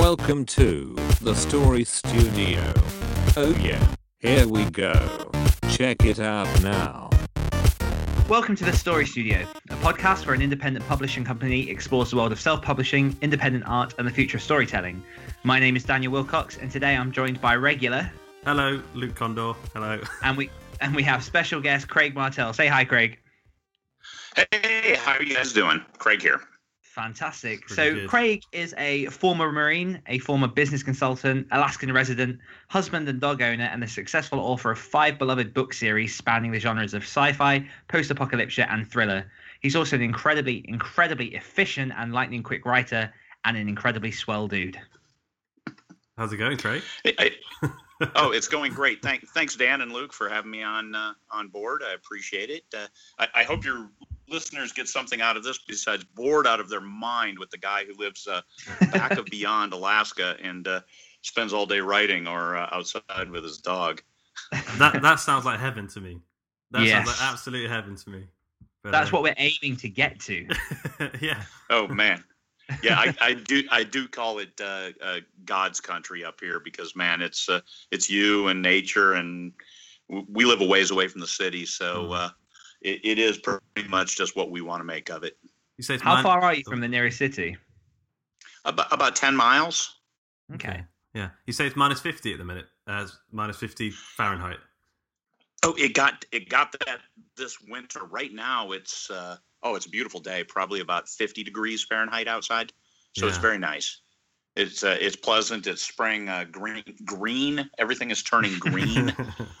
Welcome to the Story Studio. Oh yeah, here we go. Check it out now. Welcome to the Story Studio, a podcast where an independent publishing company explores the world of self publishing, independent art, and the future of storytelling. My name is Daniel Wilcox, and today I'm joined by regular, Hello, Luke Condor. Hello. and we and we have special guest Craig Martelle. Say hi, Craig. Hey, how are you guys doing? Craig here. Fantastic. So, good. Craig is a former Marine, a former business consultant, Alaskan resident, husband and dog owner, and the successful author of five beloved book series spanning the genres of sci fi, post apocalypse, and thriller. He's also an incredibly, incredibly efficient and lightning quick writer and an incredibly swell dude. How's it going, Craig? Hey, I- oh, it's going great. Thank, thanks, Dan and Luke, for having me on uh, on board. I appreciate it. Uh, I, I hope your listeners get something out of this besides bored out of their mind with the guy who lives uh, back of beyond Alaska and uh, spends all day writing or uh, outside with his dog. That that sounds like heaven to me. That Yes. sounds like absolute heaven to me. But, That's uh, what we're aiming to get to. yeah. Oh man, yeah, I, I do I do call it uh, uh, God's country up here because man, it's uh, it's you and nature, and w- we live a ways away from the city, so Mm. uh, it, it is pretty much just what we want to make of it. You say How min- far are you from the nearest city? About about ten miles. Okay. Yeah. You say it's minus fifty at the minute. Uh, minus fifty Fahrenheit. Oh, it got it got that this winter. Right now, it's uh, oh, it's a beautiful day. Probably about fifty degrees Fahrenheit outside, so it's very nice. It's uh, it's pleasant. It's spring uh, green green. Everything is turning green.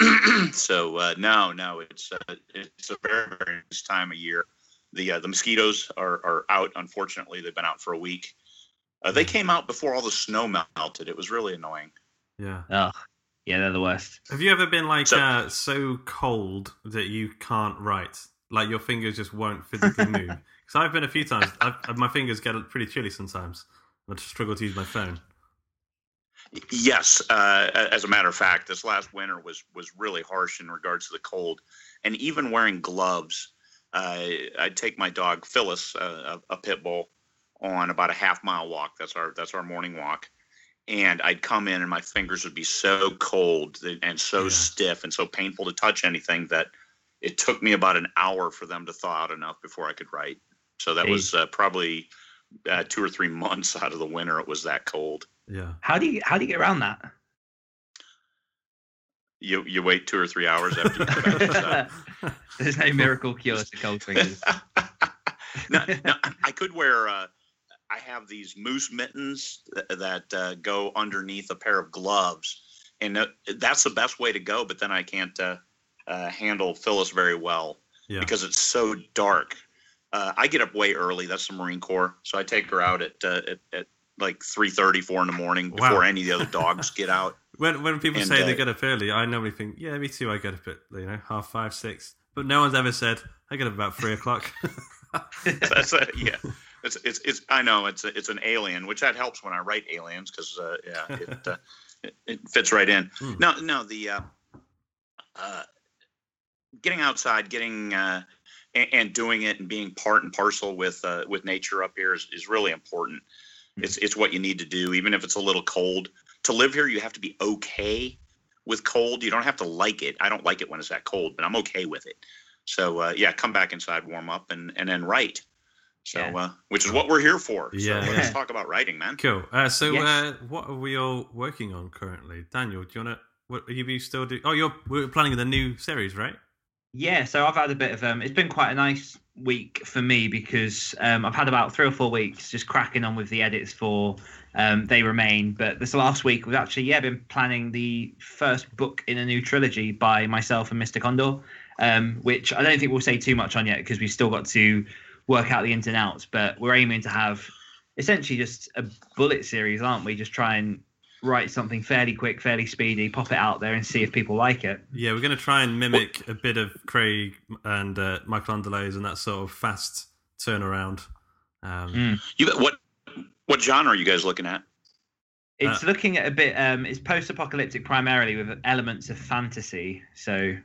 so uh, no, no, it's uh, it's a very very nice time of year. The uh, the mosquitoes are are out. Unfortunately, they've been out for a week. Uh, they came out before all the snow melted. It was really annoying. yeah. Oh, yeah, they're the worst. Have you ever been like So- uh, so cold that you can't write? Like your fingers just won't physically move? Because I've been a few times. I've, my fingers get pretty chilly sometimes. I just struggle to use my phone. Yes, uh, as a matter of fact, this last winter was was really harsh in regards to the cold, and even wearing gloves. Uh, I'd take my dog Phyllis, uh, a, a pit bull, on about a half mile walk. That's our that's our morning walk, and I'd come in and my fingers would be so cold and so Yeah. stiff and so painful to touch anything that it took me about an hour for them to thaw out enough before I could write. So that was uh, probably uh, two or three months out of the winter. It was that cold. Yeah. How do you how do you get around that? You you wait two or three hours after you go back inside. There's no miracle cure to cold fingers. no, no, I could wear. Uh, I have these moose mittens th- that uh, go underneath a pair of gloves, and uh, that's the best way to go. But then I can't uh, uh, handle Phyllis very well Yeah. because it's so dark. Uh, I get up way early. That's the Marine Corps, so I take her out at uh, at, at like three thirty, four in the morning before Wow. any of the other dogs get out. When when people And, say they uh, get up early, I normally think, yeah, me too. I get up at you know half five, six. But no one's ever said I get up about three o'clock. That's a, yeah. It's, it's it's I know it's a, it's an alien, which that helps when I write aliens because uh, yeah, it, uh, it it fits right in. Hmm. No, no, the uh, uh, getting outside, getting uh, and, and doing it, and being part and parcel with uh, with nature up here is, is really important. It's it's what you need to do, even if it's a little cold. To live here, you have to be okay with cold. You don't have to like it. I don't like it when it's that cold, but I'm okay with it. So uh, yeah, come back inside, warm up, and and then write. So Yeah. uh, which is what we're here for. Yeah, so let's yeah. talk about writing, man. Cool. Uh, so, Yes. uh, what are we all working on currently? Daniel, do you want to? What are you still do? Oh, you're we're planning the new series, right? Yeah, so I've had a bit of um. It's been quite a nice week for me because um, I've had about three or four weeks just cracking on with the edits for um, They Remain. But this last week we've actually yeah been planning the first book in a new trilogy by myself and Mr. Condor, um, which I don't think we'll say too much on yet because we've still got to work out the ins and outs. But we're aiming to have essentially just a bullet series, aren't we? Just try and write something fairly quick, fairly speedy, pop it out there and see if people like it. Yeah, we're going to try and mimic a bit of Craig and uh, Michael Anderle and that sort of fast turnaround. Um, Mm. You what what genre are you guys looking at? It's Uh, looking at a bit. Um, it's post-apocalyptic primarily with elements of fantasy. So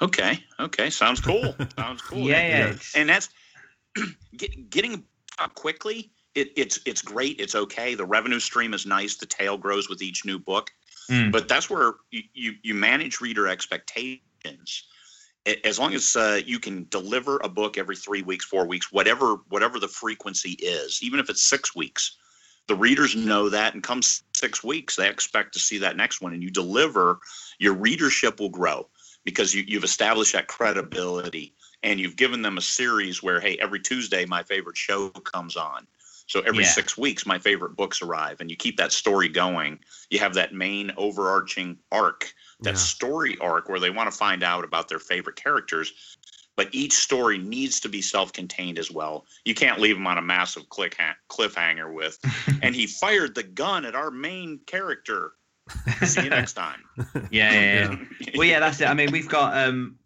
Okay, okay, sounds cool. sounds cool. yeah, yeah. yeah. and that's get, getting up quickly. It, it's it's great. It's okay. The revenue stream is nice. The tail grows with each new book, Mm. but that's where you, you you manage reader expectations. As long as uh, you can deliver a book every three weeks, four weeks, whatever whatever the frequency is, even if it's six weeks, the readers know that, and come six weeks, they expect to see that next one, and you deliver. Your readership will grow because you, you've established that credibility and you've given them a series where hey every tuesday my favorite show comes on so every Yeah. six weeks my favorite books arrive and you keep that story going you have that main overarching arc that Yeah. story arc where they want to find out about their favorite characters but each story needs to be self-contained as well you can't leave them on a massive click ha- cliffhanger with and he fired the gun at our main character see you next time yeah, yeah, yeah. well, yeah, that's it. I mean, we've got um,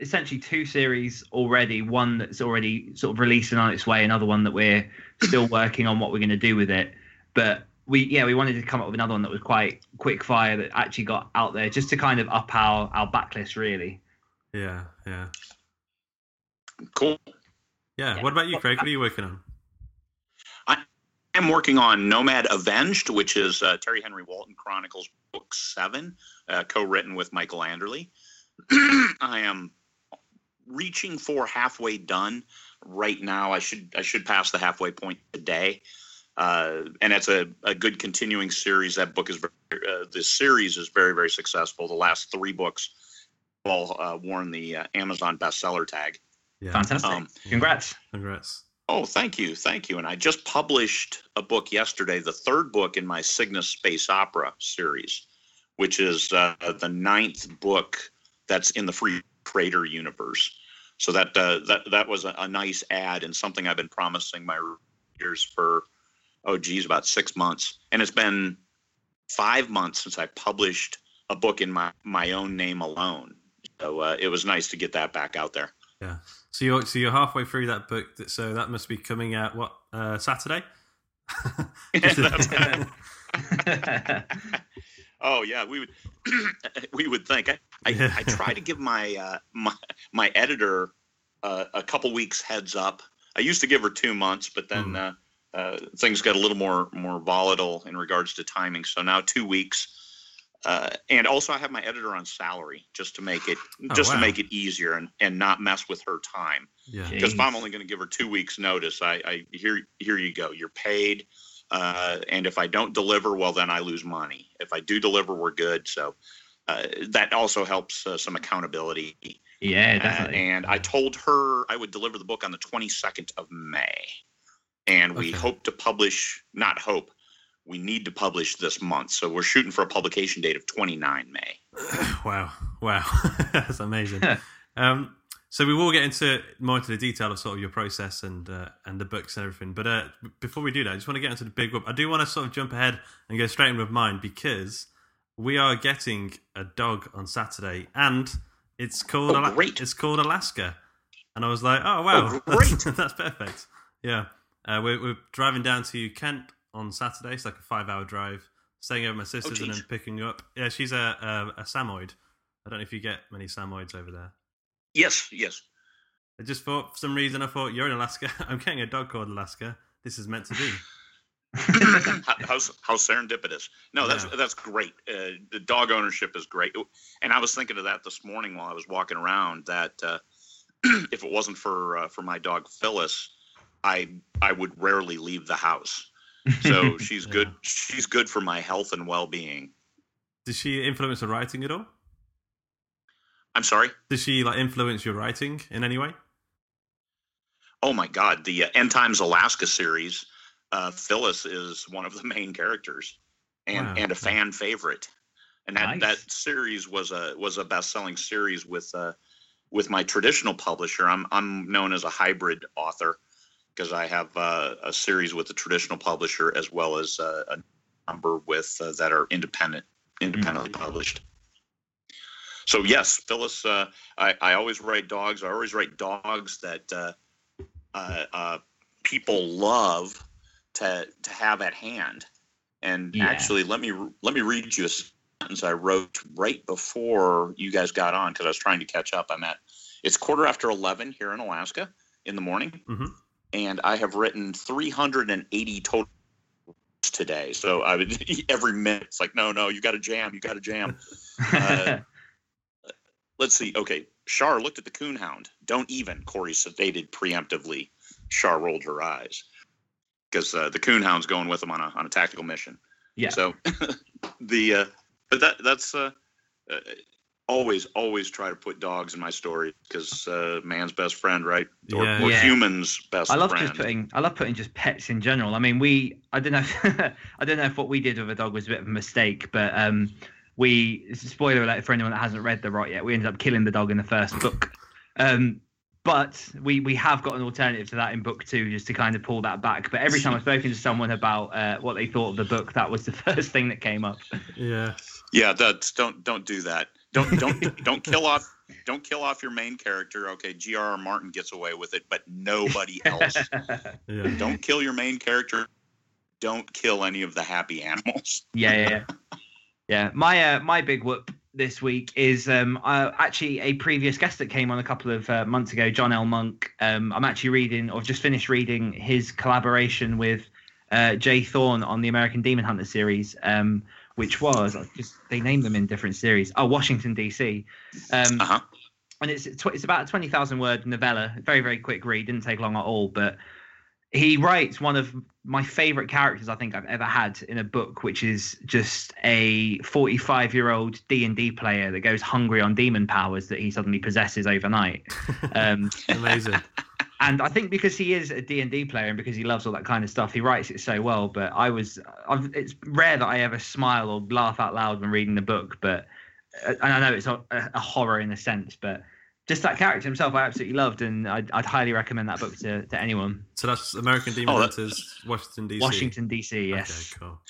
essentially two series already. One that's already sort of releasing on its way. Another one that we're still working on what we're going to do with it. But we, yeah, we wanted to come up with another one that was quite quick fire that actually got out there, just to kind of up our our backlist, really. yeah, yeah, cool yeah. Yeah. What about you, Craig? What are you working on? I'm working on Nomad Avenged, which is uh, Terry Henry Walton Chronicles Book Seven, uh, co-written with Michael Anderle. I am reaching for halfway done right now. I should I should pass the halfway point today, uh, and it's a, a good continuing series. That book is very, uh, this series is very very successful. The last three books all uh, worn the uh, Amazon bestseller tag. Yeah, Fantastic. Um, Congrats. congrats. Oh, thank you, thank you. And I just published a book yesterday, the third book in my Cygnus Space Opera series, which is uh, the ninth book that's in the Free Trader universe. So that uh, that that was a, a nice add and something I've been promising my readers for oh geez about six months, and it's been five months since I published a book in my my own name alone. So uh, it was nice to get that back out there. Yeah. So you're so you're halfway through that book. that- So that must be coming out what uh, Saturday? That's- Oh yeah, we would we would think. I, I, I try to give my uh, my my editor uh, a couple weeks heads up. I used to give her two months, but then Hmm. uh, uh, things got a little more more volatile in regards to timing. So now two weeks. Uh, and also, I have my editor on salary just to make it Oh, just wow. to make it easier and, and not mess with her time. yeah. Because if I'm only going to give her two weeks notice, I, I here here you go. You're paid, uh, and if I don't deliver, well, then I lose money. If I do deliver, we're good. So uh, that also helps uh, some accountability. yeah, Uh, definitely. and I told her I would deliver the book on the 22nd of May, and we Okay. hope to publish. Not hope. We need to publish this month, so we're shooting for a publication date of 29 May. wow, wow, that's amazing. um, so we will get into more into the detail of sort of your process and uh, and the books and everything. But uh, before we do that, I just want to get into the big whoop. I do want to sort of jump ahead and go straight in with mine because we are getting a dog on Saturday, and it's called Oh, Ala- it's called Alaska, and I was like, oh wow, Oh, great. that's perfect. Yeah, uh, we're we're driving down to Kent on Saturday. It's like a five hour drive. Staying over my sister's and then picking up. Yeah, she's a, a a Samoyed. I don't know if you get many Samoyeds over there. Yes, yes. I just thought for some reason I thought you're in Alaska. I'm getting a dog called Alaska. This is meant to be. how, how serendipitous. No, that's Yeah. that's great. Uh, the dog ownership is great. And I was thinking of that this morning while I was walking around. That uh, if it wasn't for uh, for my dog Phyllis, I I would rarely leave the house. So she's good. She's good for my health and well being. Did she influence the writing at all? I'm sorry. Did she like influence your writing in any way? Oh my God, the uh, End Times Alaska series. Uh, Phyllis is one of the main characters, and Wow. and a fan favorite. And that, Nice. that series was a was a best selling series with uh, with my traditional publisher. I'm I'm known as a hybrid author because I have uh, a series with a traditional publisher as well as uh, a number with uh, that are independent independently published. So yes, Phyllis, uh, I, I always write dogs. I always write dogs that uh, uh, uh, people love to to have at hand. And Yeah. actually, let me let me read you a sentence I wrote right before you guys got on because I was trying to catch up. I'm at it's quarter after eleven here in Alaska in the morning, Mhm. and I have written 380 total today. So I would every minute it's like, no, no, you got to jam, you got to jam. Uh, let's see. Okay, Shar looked at the coonhound. Don't even. Corey stated preemptively. Shar rolled her eyes because uh, the coonhound's going with him on a on a tactical mission. yeah. So the uh, but that that's uh, uh, always always try to put dogs in my story because uh, man's best friend, right? Or, Yeah. or Yeah. human's best I love friend. just putting. I love putting just pets in general. I mean, we. I don't know. If, I don't know if what we did with a dog was a bit of a mistake, but um, we. Spoiler alert for anyone that hasn't read the rot yet. We ended up killing the dog in the first book. Um, but we we have got an alternative to that in book two, just to kind of pull that back. But every time I've spoken to someone about uh, what they thought of the book, that was the first thing that came up. Yeah. Yeah, that's don't don't do that. Don't don't don't kill off don't kill off your main character. Okay, G.R.R. Martin gets away with it, but nobody else. Yeah. don't kill your main character. Don't kill any of the happy animals. yeah, yeah, yeah. Yeah. My uh, my big whoop this week is um uh, actually a previous guest that came on a couple of uh, months ago, John L. Monk. Um, I'm actually reading or just finished reading his collaboration with uh, Jay Thorne on the American Demon Hunter series. Um, which was just they named them in different series. Oh, Washington D.C. Um, Uh huh. and it's it's about a twenty thousand word novella. Very very quick read. Didn't take long at all. But he writes one of my favorite characters I think I've ever had in a book, which is just a forty five year old D and D player that goes hungry on demon powers that he suddenly possesses overnight. Um, Amazing. and I think because he is a D&D player and because he loves all that kind of stuff, he writes it so well. But I was, I've, it's rare that I ever smile or laugh out loud when reading the book. But uh, and I know it's a, a horror in a sense, but just that character himself, I absolutely loved, and I'd, I'd highly recommend that book to, to anyone. So that's American Demon Oh, that- Hunters, Washington DC. Washington D.C. Yes. Okay, cool.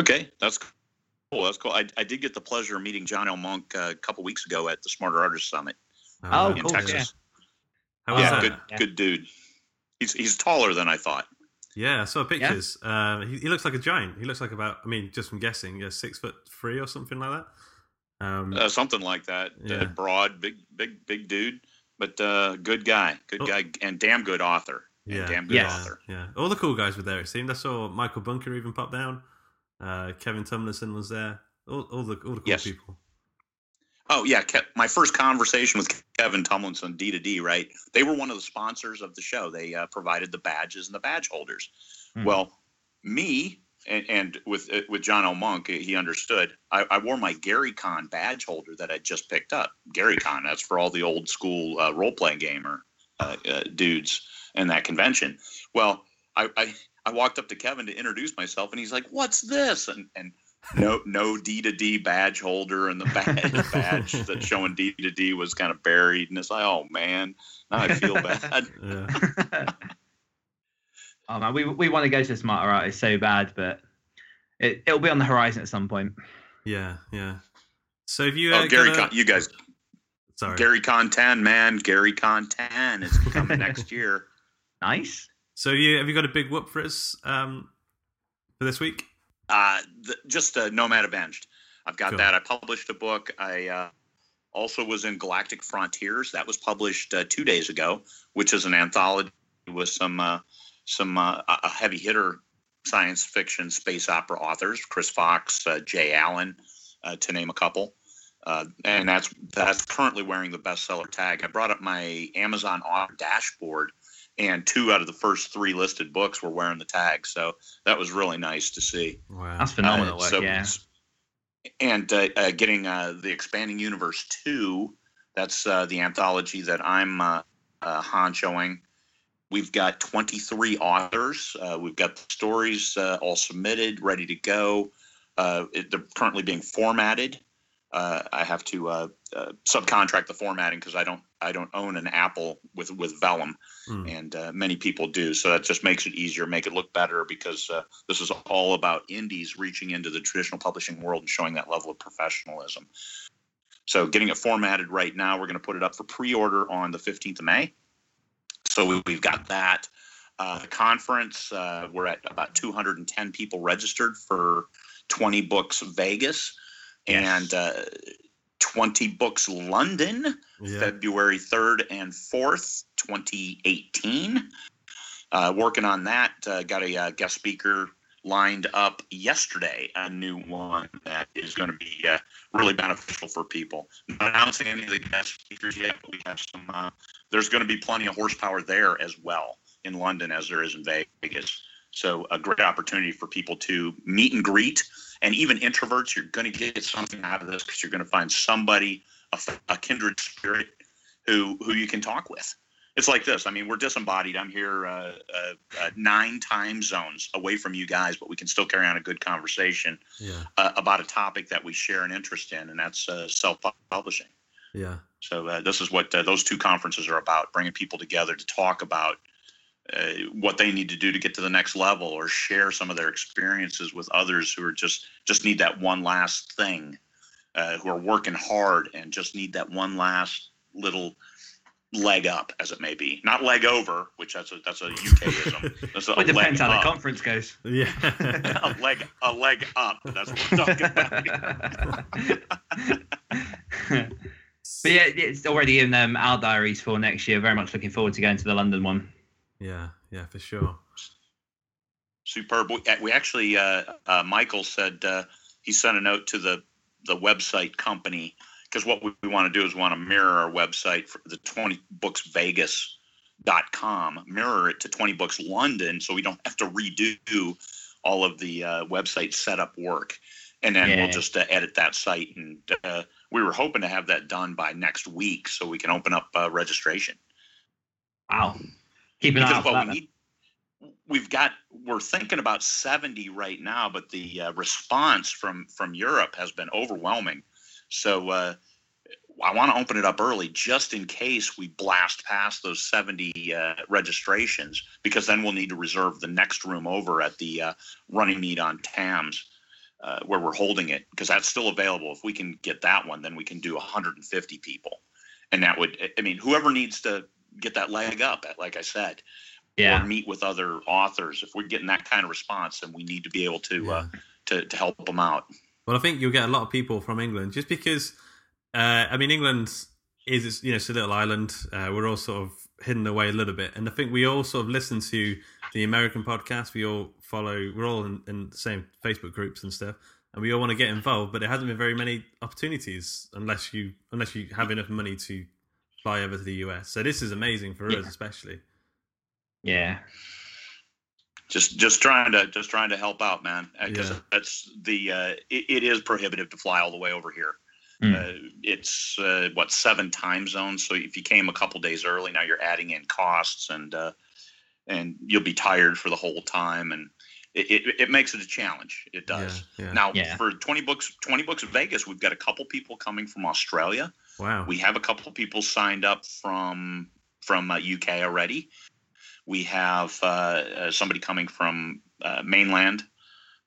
Okay, that's cool. That's cool. I, I did get the pleasure of meeting John L. Monk uh, a couple weeks ago at the Smarter Artist Summit Oh, in cool, Texas. How Yeah, that? good Yeah. good dude. He's he's taller than I thought. Yeah, I saw pictures. Um, he, he looks like a giant. He looks like about, I mean, just from guessing, yeah, six foot three or something like that. Um, Uh, something like that. Yeah. Uh, broad, big big big dude, but uh, good guy, good Oh. guy, and damn good author. And yeah, damn good Yes. author. yeah. All the cool guys were there. It seemed. I saw Michael Bunker even pop down. Uh, Kevin Tumlinson was there. All, all the all the cool Yes. people. Oh yeah, Ke- my first conversation with Kevin Tumlinson, D to D, right? They were one of the sponsors of the show. They uh, provided the badges and the badge holders. Hmm. Well, me and, and with uh, with John L. Monk, he understood. I, I wore my Gary Con badge holder that I just picked up. Gary Con, that's for all the old school uh, role playing gamer uh, uh, dudes in that convention. Well, I, I I walked up to Kevin to introduce myself, and he's like, "What's this?" and and no no D to D badge holder and the badge, badge that's showing D to D was kind of buried and it's like oh man now I feel bad Yeah. oh man, we we want to go to the Smarter Artist so bad, but it it'll be on the horizon at some point. Yeah, yeah. So have you? Uh, oh Gary gonna- Con, you guys Sorry. Gary Con 10 man Gary Con 10 is coming next year Nice. So have you have you got a big whoop for us um, for this week? uh the, just uh, Nomad Avenged I've got Cool. that I published a book I uh, also was in Galactic Frontiers that was published uh, two days ago which is an anthology with some uh, some uh, a a heavy hitter science fiction space opera authors: Chris Fox, uh, Jay Allan, uh, to name a couple. Uh, and that's that's currently wearing the bestseller tag. I brought up my Amazon author dashboard, and two out of the first three listed books were wearing the tag. So that was really nice to see. Wow. That's phenomenal Uh, work. so- yeah. and uh, uh, getting uh, the expanding universe 2 that's uh, the anthology that i'm uh, uh, honchoing we've got 23 authors uh, we've got the stories uh, all submitted ready to go uh, it, they're currently being formatted uh, i have to uh, uh, subcontract the formatting because i don't i don't own an apple with with vellum Hmm. and uh, many people do. So that just makes it easier, make it look better because uh, this is all about indies reaching into the traditional publishing world and showing that level of professionalism. So getting it formatted right now, we're going to put it up for pre-order on the 15th of May. So we, we've got that. Uh, the conference, uh, we're at about 210 people registered for 20 Books Vegas and uh, 20 Books London. Yeah. February 3rd and 4th, 2018. Uh, working on that. Uh, got a uh, guest speaker lined up yesterday, a new one that is going to be uh, really beneficial for people. Not announcing any of the guest speakers yet, but we have some. Uh, there's going to be plenty of horsepower there as well in London as there is in Vegas. So a great opportunity for people to meet and greet, and even introverts. You're going to get something out of this because you're going to find somebody, a, a kindred spirit, who who you can talk with. It's like this. I mean, we're disembodied. I'm here uh, uh, uh, nine time zones away from you guys, but we can still carry on a good conversation Yeah. uh, about a topic that we share an interest in, and that's uh, self-publishing. Yeah. So uh, this is what uh, those two conferences are about: bringing people together to talk about uh, what they need to do to get to the next level, or share some of their experiences with others who are just just need that one last thing, uh, who are working hard and just need that one last little leg up, as it may be. Not leg over, which that's a that's a UKism. That's a Well, it depends leg how the conference goes. Yeah. a leg a leg up. That's what we're talking about. but yeah, it's already in um, our diaries for next year. Very much looking forward to going to the London one. yeah. Yeah. For sure. Superb. We, we actually, uh, uh, Michael said uh, he sent a note to the the website company because what we, we want to do is we want to mirror our website for the 20 books Vegas dot com mirror it to 20 books london so we don't have to redo all of the uh, website setup work and then Yeah. we'll just uh, edit that site and uh, we were hoping to have that done by next week so we can open up uh, registration Wow. Keep an eye out for we we've got we're thinking about 70 right now but the uh, response from from europe has been overwhelming so uh, i want to open it up early just in case we blast past those 70 uh, registrations because then we'll need to reserve the next room over at the uh, Runnymede on Thames uh, where we're holding it because that's still available if we can get that one then we can do 150 people and that would i mean whoever needs to get that leg up like i said Yeah. or meet with other authors. If we're getting that kind of response, then we need to be able to uh, to to help them out. Well, I think you'll get a lot of people from England just because. Uh, I mean, England is you know it's a little island. Uh, we're all sort of hidden away a little bit, and I think we all sort of listen to the American podcast. We all follow. We're all in, in the same Facebook groups and stuff, and we all want to get involved. But there hasn't been very many opportunities unless you unless you have enough money to fly over to the US. So this is amazing for Yeah. us, especially. Yeah. Just just trying to just trying to help out, man. Because Yeah. that's the uh, it, it is prohibitive to fly all the way over here. Mm. Uh, it's uh, what seven time zones. So if you came a couple days early, now you're adding in costs and uh, and you'll be tired for the whole time and. It, it, it makes it a challenge. It does. Yeah, yeah. Now, Yeah. for 20 books, 20 books in Vegas, we've got a couple people coming from Australia. Wow. We have a couple people signed up from from uh, UK already. We have uh, uh, somebody coming from uh, mainland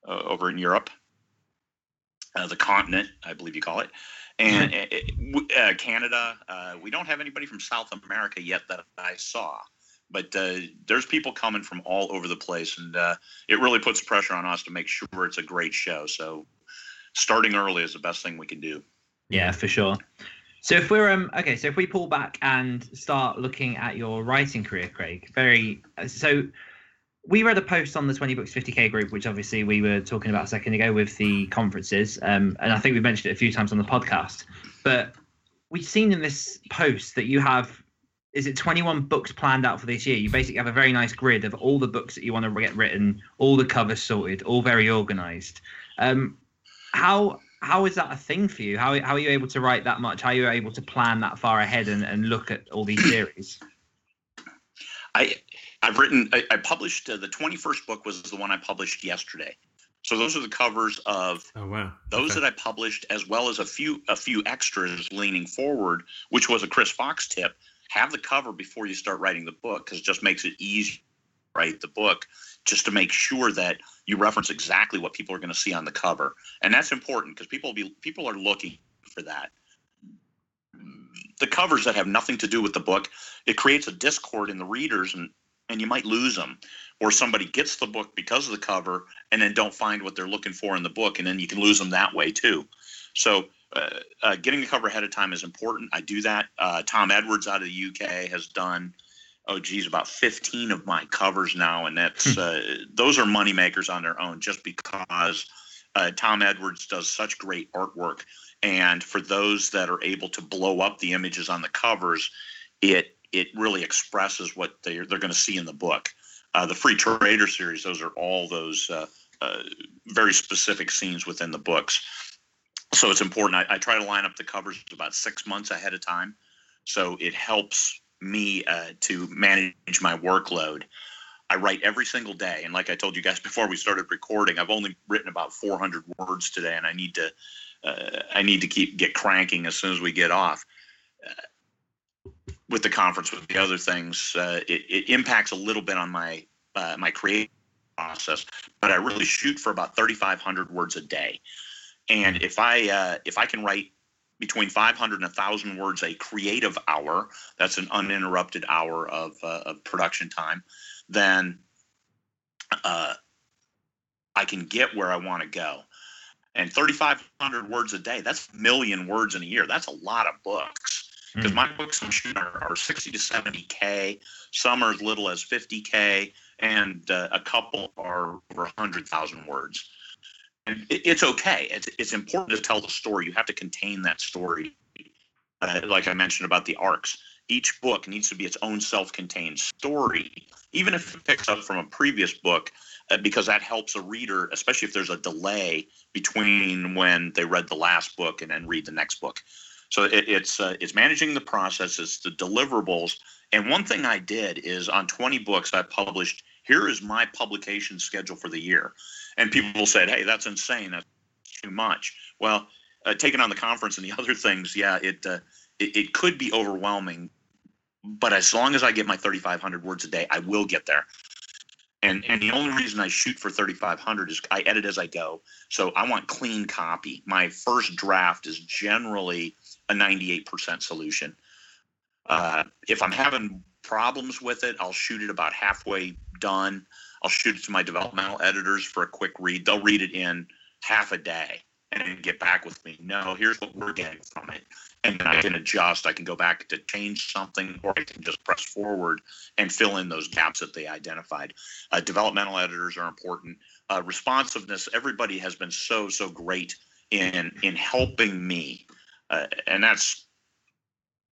uh, over in Europe, uh, the continent, I believe you call it, and uh, w- uh, Canada. Uh, we don't have anybody from South America yet that I saw, but uh, there's people coming from all over the place, and uh, it really puts pressure on us to make sure it's a great show. So, starting early is the best thing we can do. Yeah, for sure. So if we're um okay, so if we pull back and start looking at your writing career, Craig, very so we read a post on the 20 books 50k group which obviously we were talking about a second ago with the conferences um, and i think we mentioned it a few times on the podcast but we've seen in this post that you have is it 21 books planned out for this year? You basically have a very nice grid of all the books that you want to get written all the covers sorted all very organized. Um, how how is that a thing for you how, how are you able to write that much how are you able to plan that far ahead and, and look at all these series I I've written I, I published uh, the 21st book was the one I published yesterday. So those are the covers of Oh wow. those Okay. that I published, as well as a few a few extras leaning forward, which was a Chris Fox tip. Have the cover before you start writing the book because it just makes it easy write the book, just to make sure that you reference exactly what people are going to see on the cover, and that's important because people be people are looking for that. The covers that have nothing to do with the book, it creates a discord in the readers, and and you might lose them, or somebody gets the book because of the cover and then don't find what they're looking for in the book, and then you can lose them that way too. So uh, uh, getting the cover ahead of time is important. I do that. Uh, Tom Edwards out of the UK has done, oh geez, about 15 of my covers now, and that's uh, those are money makers on their own, just because uh, Tom Edwards does such great artwork, and for those that are able to blow up the images on the covers, it it really expresses what they're they're going to see in the book. Uh, the Free Trader series, those are all those uh, uh, very specific scenes within the books. So it's important. I, I try to line up the covers about six months ahead of time, so it helps me uh, to manage my workload. I write every single day, and like I told you guys before we started recording, I've only written about 400 words today, and I need to uh, I need to keep get cranking as soon as we get off. Uh, with the conference, with the other things, uh, it, it impacts a little bit on my uh, my creative process, but I really shoot for about 3,500 words a day. And if I uh, if I can write between 500 and 1,000 words a creative hour, that's an uninterrupted hour of, uh, of production time, then uh, I can get where I want to go. And 3,500 words a day, that's a million words in a year. That's a lot of books. Because my books I'm shooting are, are 60 to 70K. Some are as little as 50K. And uh, a couple are over 100,000 words. It's okay. It's, it's important to tell the story. You have to contain that story. Uh, like I mentioned about the arcs, each book needs to be its own self contained story, even if it picks up from a previous book, uh, because that helps a reader, especially if there's a delay between when they read the last book and then read the next book. So it, it's uh, it's managing the process, it's the deliverables. And one thing I did is on 20 books I published. Here is my publication schedule for the year, and people said, "Hey, that's insane. That's too much." Well, uh, taking on the conference and the other things, yeah, it, uh, it it could be overwhelming, but as long as I get my 3,500 words a day, I will get there. And and the only reason I shoot for 3,500 is I edit as I go. So I want clean copy. My first draft is generally a 98% solution. Uh, if I'm having problems with it, I'll shoot it about halfway done. I'll shoot it to my developmental editors for a quick read. They'll read it in half a day and get back with me. No, here's what we're getting from it. And then I can adjust. I can go back to change something, or I can just press forward and fill in those gaps that they identified. Uh, developmental editors are important. Uh, responsiveness. Everybody has been so so great in in helping me, uh, and that's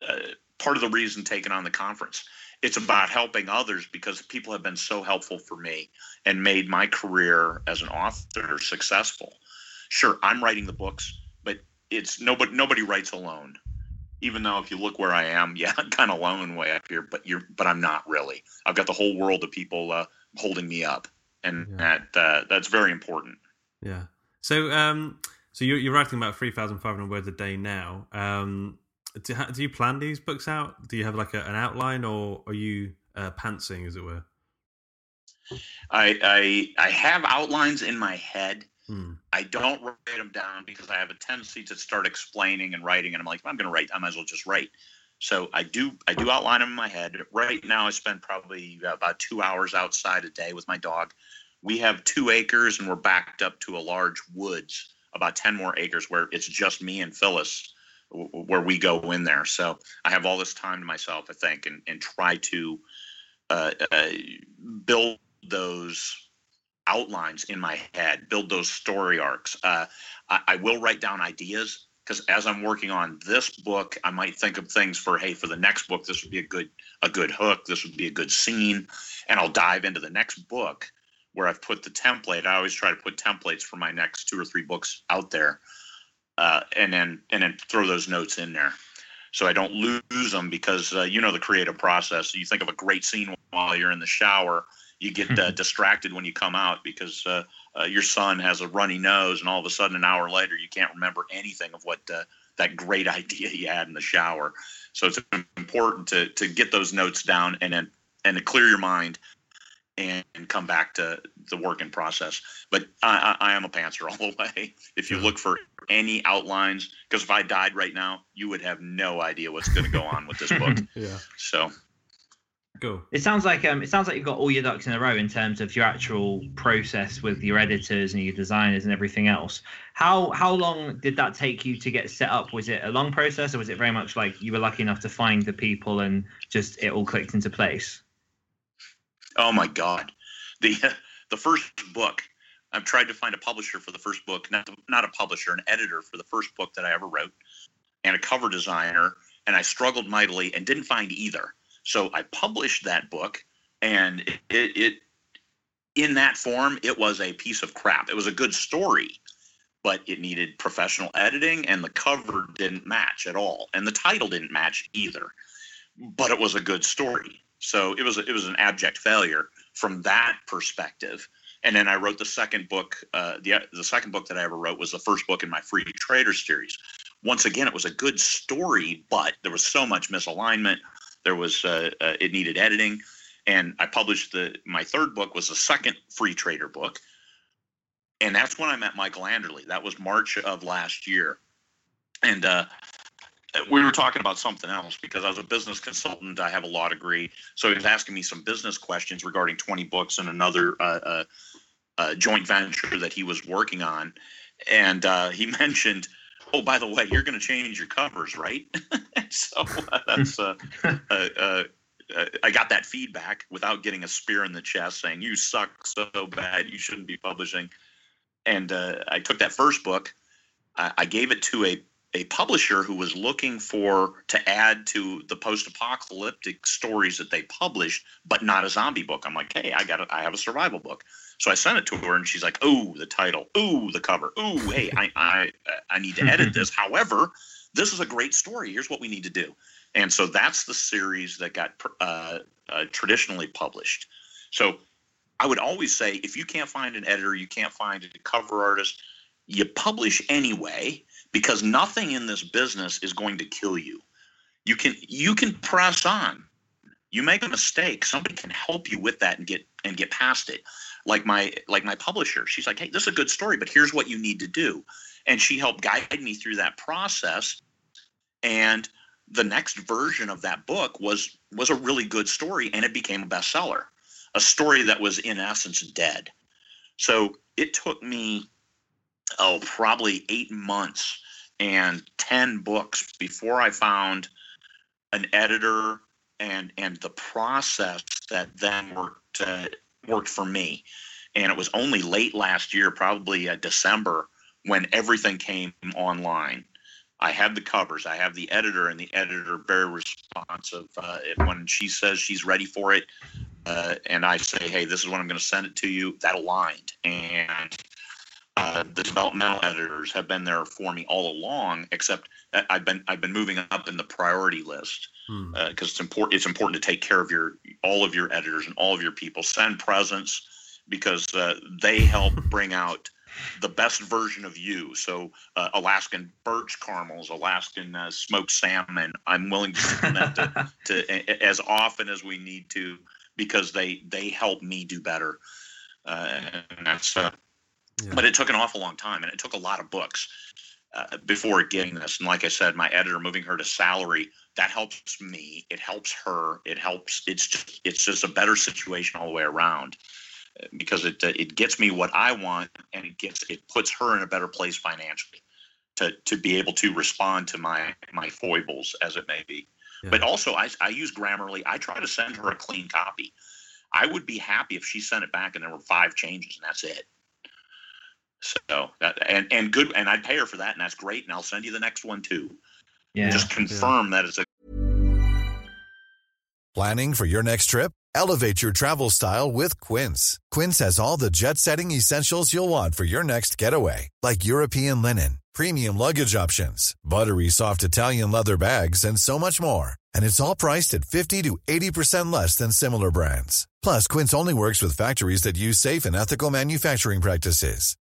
uh, part of the reason taking on the conference. It's about helping others because people have been so helpful for me and made my career as an author successful. Sure, I'm writing the books, but it's nobody nobody writes alone. Even though if you look where I am, yeah, I'm kind of alone way up here, but you're but I'm not really. I've got the whole world of people uh, holding me up, and Yeah. that uh, that's very important. Yeah. So, um, so you're, you're writing about three thousand five hundred words a day now. Um, do, ha- do you plan these books out? Do you have like a, an outline, or are you uh, pantsing, as it were? I I, I have outlines in my head. Hmm. I don't write them down because I have a tendency to start explaining and writing, and I'm like, if I'm going to write, I might as well just write. So I do I do outline them in my head. Right now, I spend probably about two hours outside a day with my dog. We have two acres, and we're backed up to a large woods, about ten more acres, where it's just me and Phyllis, where we go in there. So I have all this time to myself, I think, and and try to uh, uh, build those outlines in my head, build those story arcs. Uh, I, I will write down ideas because as I'm working on this book, I might think of things for hey, for the next book, this would be a good a good hook, this would be a good scene, and I'll dive into the next book where I've put the template. I always try to put templates for my next two or three books out there, uh, and then and then throw those notes in there, so I don't lose them because uh, you know the creative process. You think of a great scene while you're in the shower, you get uh, distracted when you come out because uh, uh, your son has a runny nose, and all of a sudden, an hour later, you can't remember anything of what uh, that great idea you had in the shower. So it's important to to get those notes down and then and to clear your mind and, and come back to the working process. But I, I, I am a pantser all the way. If you look for any outlines, because if I died right now, you would have no idea what's going to go on with this book. yeah. So Cool. It sounds like um, it sounds like you've got all your ducks in a row in terms of your actual process with your editors and your designers and everything else. How how long did that take you to get set up? Was it a long process, or was it very much like you were lucky enough to find the people and just it all clicked into place? Oh my God, the the first book. I've tried to find a publisher for the first book, not not a publisher, an editor for the first book that I ever wrote, and a cover designer, and I struggled mightily and didn't find either. So I published that book, and it, it, in that form it was a piece of crap. It was a good story, but it needed professional editing, and the cover didn't match at all, and the title didn't match either. But it was a good story. So it was it was an abject failure from that perspective. And then I wrote the second book. Uh, the the second book that I ever wrote was the first book in my Free Trader series. Once again, it was a good story, but there was so much misalignment. There was uh, uh, it needed editing, and I published the my third book was the second Free Trader book, and that's when I met Michael Anderle. That was March of last year, and uh, we were talking about something else because I was a business consultant. I have a law degree, so he was asking me some business questions regarding 20 books and another uh, uh, uh, joint venture that he was working on, and uh, he mentioned, "Oh, by the way, you're going to change your covers, right?" so uh, that's uh, uh, uh, uh, I got that feedback without getting a spear in the chest, saying you suck so bad, you shouldn't be publishing. And uh, I took that first book, I, I gave it to a a publisher who was looking for to add to the post-apocalyptic stories that they published, but not a zombie book. I'm like, hey, I got a, I have a survival book, so I sent it to her, and she's like, oh, the title, oh, the cover, oh, hey, I I I need to edit this. However, this is a great story. Here's what we need to do, and so that's the series that got uh, uh, traditionally published. So I would always say, if you can't find an editor, you can't find a cover artist, you publish anyway because nothing in this business is going to kill you. You can you can press on. You make a mistake, somebody can help you with that and get and get past it. Like my like my publisher, she's like, "Hey, this is a good story, but here's what you need to do." And she helped guide me through that process. And the next version of that book was was a really good story and it became a bestseller. A story that was in essence dead. So it took me oh probably 8 months and 10 books before I found an editor and and the process that then worked uh, worked for me. And it was only late last year, probably uh, December, when everything came online. I have the covers, I have the editor, and the editor very responsive. Uh, when she says she's ready for it, uh, and I say, "Hey, this is when I'm going to send it to you," that aligned, and uh, the developmental editors have been there for me all along. Except I've been I've been moving up in the priority list because hmm. uh, it's important. It's important to take care of your all of your editors and all of your people. Send presents because uh, they help bring out the best version of you. So uh, Alaskan birch caramels, Alaskan uh, smoked salmon. I'm willing to send that to, to as often as we need to because they they help me do better. Uh, and that's uh, yeah. But it took an awful long time, and it took a lot of books uh, before getting this. And like I said, my editor moving her to salary that helps me. It helps her. It helps. It's just it's just a better situation all the way around uh, because it uh, it gets me what I want, and it gets it puts her in a better place financially to to be able to respond to my my foibles as it may be. Yeah. But also, I I use Grammarly. I try to send her a clean copy. I would be happy if she sent it back and there were five changes and that's it. So uh, and and good and I'd pay her for that and that's great and I'll send you the next one too. Yeah. Just confirm that it's a Planning for your next trip? Elevate your travel style with Quince. Quince has all the jet-setting essentials you'll want for your next getaway, like European linen, premium luggage options, buttery soft Italian leather bags, and so much more. And it's all priced at 50 to 80% less than similar brands. Plus, Quince only works with factories that use safe and ethical manufacturing practices.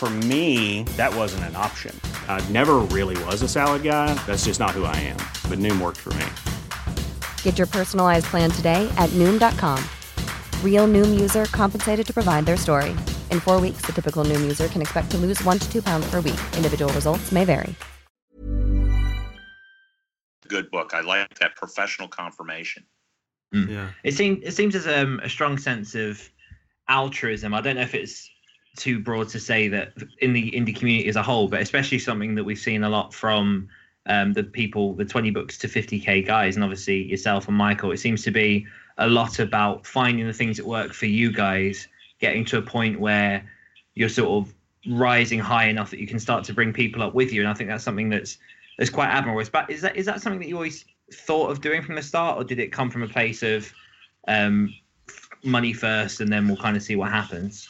For me, that wasn't an option. I never really was a salad guy. That's just not who I am. But Noom worked for me. Get your personalized plan today at Noom.com. Real Noom user compensated to provide their story. In four weeks, the typical Noom user can expect to lose one to two pounds per week. Individual results may vary. good book. I like that professional confirmation. Yeah. It seems it seems as um, a strong sense of altruism. I don't know if it's too broad to say that in the indie community as a whole, but especially something that we've seen a lot from um, the people, the 20 books to 50k guys, and obviously yourself and Michael. It seems to be a lot about finding the things that work for you guys, getting to a point where you're sort of rising high enough that you can start to bring people up with you. And I think that's something that's that's quite admirable. But is that is that something that you always thought of doing from the start, or did it come from a place of um, money first, and then we'll kind of see what happens?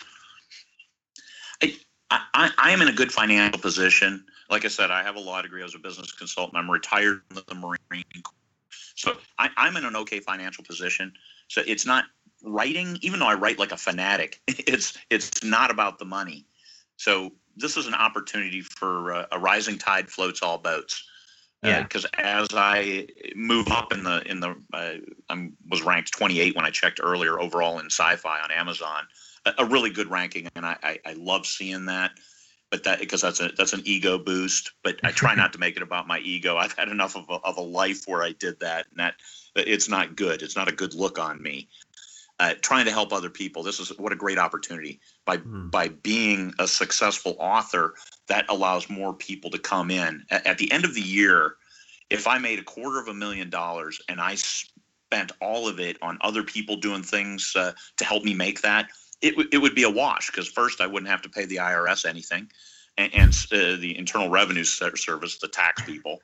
I, I, am in a good financial position. Like I said, I have a law degree. I was a business consultant. I'm retired from the Marine Corps. So I, I'm in an okay financial position. So it's not writing, even though I write like a fanatic, it's it's not about the money. So this is an opportunity for uh, a rising tide floats all boats. Yeah. Because as I move up in the in the, uh, I was ranked 28 when I checked earlier overall in sci-fi on Amazon, a, a really good ranking, and I, I I love seeing that. But that because that's a that's an ego boost. But I try not to make it about my ego. I've had enough of a, of a life where I did that, and that it's not good. It's not a good look on me. Uh, trying to help other people. This is what a great opportunity by by being a successful author that allows more people to come in. At, at the end of the year, if I made a quarter of a million dollars and I spent all of it on other people doing things uh, to help me make that, it, w- it would be a wash because first I wouldn't have to pay the IRS anything, and, and uh, the Internal Revenue Service, the tax people,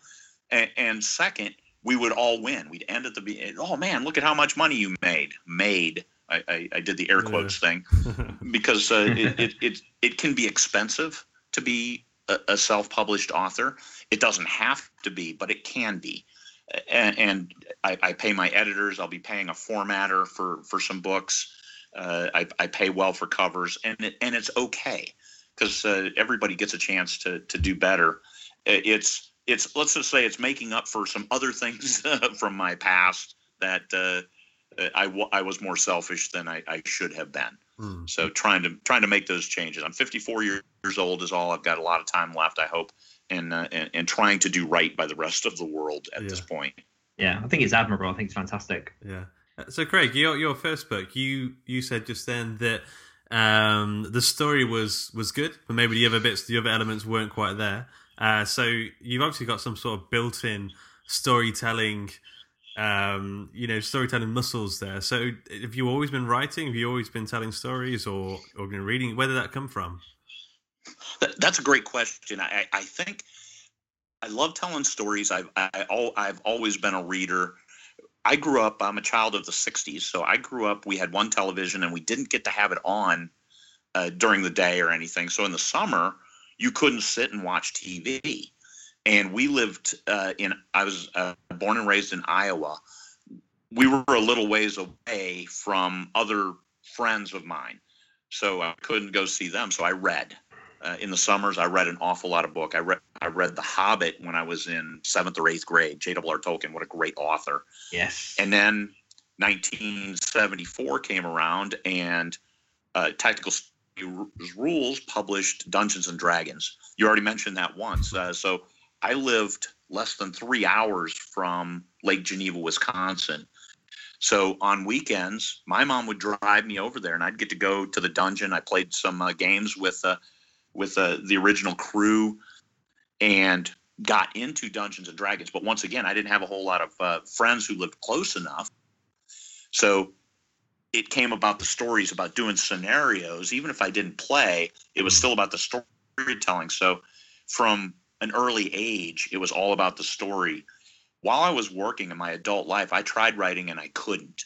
and, and second we would all win. We'd end at the be. Oh man, look at how much money you made. Made. I, I, I did the air quotes thing because uh, it, it, it it can be expensive to be a, a self-published author. It doesn't have to be, but it can be. And, and I, I pay my editors. I'll be paying a formatter for for some books. Uh, I, I pay well for covers, and it, and it's okay because uh, everybody gets a chance to to do better. It's it's let's just say it's making up for some other things from my past that uh, I, w- I was more selfish than I, I should have been. Hmm. So trying to trying to make those changes. I'm 54 years old is all. I've got a lot of time left. I hope, and uh, and, and trying to do right by the rest of the world at this point. Yeah, I think it's admirable. I think it's fantastic. Yeah. So Craig, your your first book, you you said just then that um, the story was was good, but maybe the other bits, the other elements weren't quite there. Uh, so you've obviously got some sort of built-in storytelling, um, you know, storytelling muscles there. So have you always been writing? Have you always been telling stories, or or been reading? Where did that come from? That, that's a great question. I, I think I love telling stories. I've I, I've always been a reader. I grew up. I'm a child of the '60s, so I grew up. We had one television, and we didn't get to have it on uh, during the day or anything. So in the summer, you couldn't sit and watch TV. and we lived uh, in. I was uh, born and raised in Iowa. We were a little ways away from other friends of mine, so I couldn't go see them. So I read. Uh, in the summers, I read an awful lot of book. I read I read The Hobbit when I was in seventh or eighth grade. J.R.R. Tolkien, what a great author! Yes. And then 1974 came around, and uh, Tactical Rules published Dungeons and Dragons. You already mentioned that once. Uh, so I lived less than three hours from Lake Geneva, Wisconsin. So on weekends, my mom would drive me over there, and I'd get to go to the dungeon. I played some uh, games with uh, with uh, the original crew, and got into Dungeons and Dragons. But once again, I didn't have a whole lot of uh, friends who lived close enough. So it came about the stories about doing scenarios. Even if I didn't play, it was still about the storytelling. So from an early age, it was all about the story. While I was working in my adult life, I tried writing and I couldn't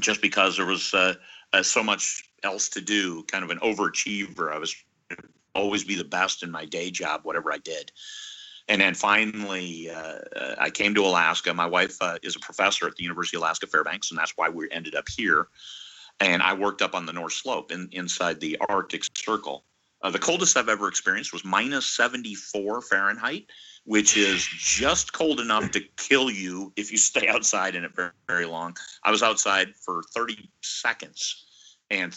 just because there was uh, uh, so much else to do, kind of an overachiever. I was always be the best in my day job, whatever I did. And then finally, uh, uh, I came to Alaska. My wife uh, is a professor at the University of Alaska Fairbanks, and that's why we ended up here. And I worked up on the North Slope in, inside the Arctic Circle. Uh, the coldest I've ever experienced was minus 74 Fahrenheit, which is just cold enough to kill you if you stay outside in it very, very long. I was outside for 30 seconds and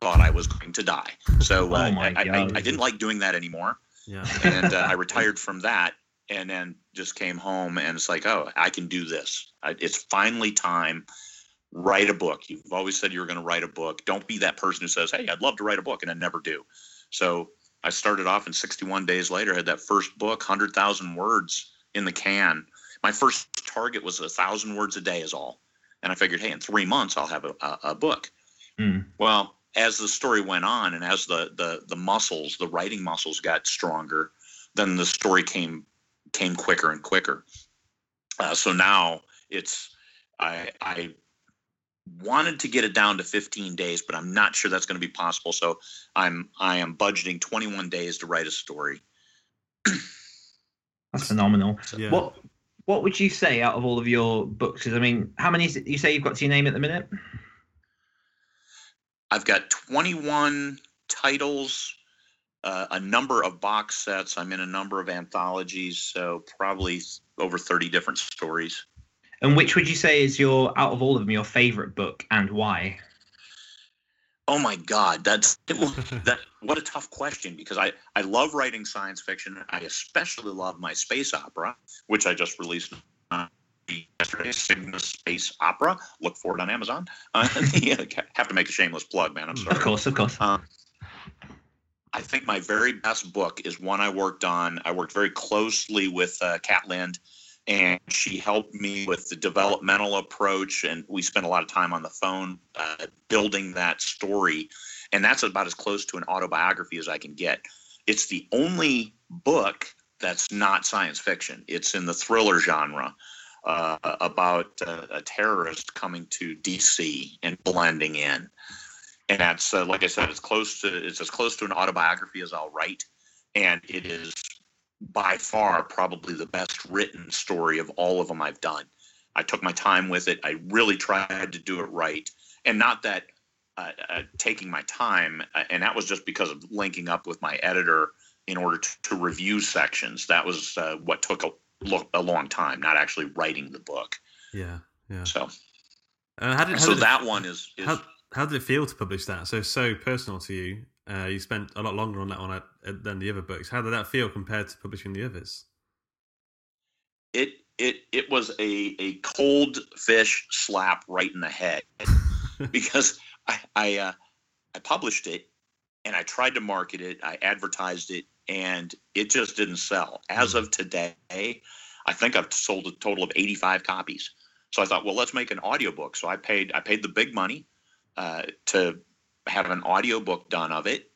thought I was going to die. So uh, Oh I, I, I didn't like doing that anymore Yeah. and uh, I retired from that, and then just came home, and it's like, oh, I can do this. I, it's finally time. Write a book. You've always said you were going to write a book. Don't be that person who says, "Hey, I'd love to write a book," and I never do. So I started off, and 61 days later, had that first book, 100,000 words in the can. My first target was a thousand words a day, is all, and I figured, hey, in three months, I'll have a, a, a book. Hmm. Well, as the story went on and as the the the muscles, the writing muscles got stronger, then the story came came quicker and quicker. Uh, so now it's I I wanted to get it down to 15 days, but I'm not sure that's going to be possible. So I'm I am budgeting 21 days to write a story. That's phenomenal. Yeah. What What would you say out of all of your books? 'Cause, I mean, how many is it you say you've got to your name at the minute? I've got 21 titles, uh, a number of box sets. I'm in a number of anthologies, so probably over 30 different stories. And which would you say is your out of all of them your favorite book and why? Oh my God, that's that. What a tough question because I I love writing science fiction. I especially love my space opera, which I just released yesterday. Cygnus Space Opera. Look for it on Amazon. Uh, have to make a shameless plug, man. I'm sorry. Of course, of course. Um, I think my very best book is one I worked on. I worked very closely with uh, Kat Lind, and she helped me with the developmental approach. And we spent a lot of time on the phone uh, building that story. And that's about as close to an autobiography as I can get. It's the only book that's not science fiction, it's in the thriller genre. Uh, about uh, a terrorist coming to DC and blending in and that's uh, like I said, it's close to it's as close to an autobiography as I'll write, and it is by far probably the best written story of all of them I've done. I took my time with it. I really tried to do it right, and not that uh, uh, taking my time, uh, and that was just because of linking up with my editor in order to, to review sections. That was uh, what took a, lo- a long time, not actually writing the book. Yeah. Yeah. So, Uh, how did, how so did it- that one is, is How, how did it feel to publish that? So so personal to you. Uh, you spent a lot longer on that one uh, than the other books. How did that feel compared to publishing the others? it it it was a a cold fish slap right in the head because I I uh, I published it and I tried to market it, I advertised it, and it just didn't sell. As of today, I think I've sold a total of 85 copies. So I thought, well, let's make an audiobook. So I paid I paid the big money uh, to have an audiobook done of it,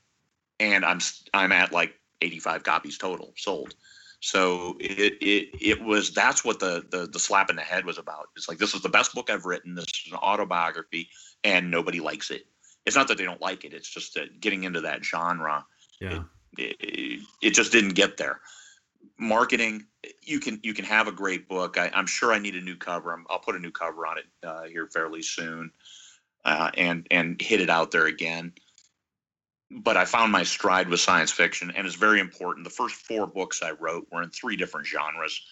and I'm I'm at like 85 copies total sold. So it it it was that's what the the the slap in the head was about. It's like this is the best book I've written. This is an autobiography, and nobody likes it. It's not that they don't like it. It's just that getting into that genre, Yeah. it, it, it just didn't get there. marketing you can you can have a great book I, am sure i need a new cover i will put a new cover on it uh, here fairly soon uh, and and hit it out there again but i found my stride with science fiction and it's very important the first four books i wrote were in three different genres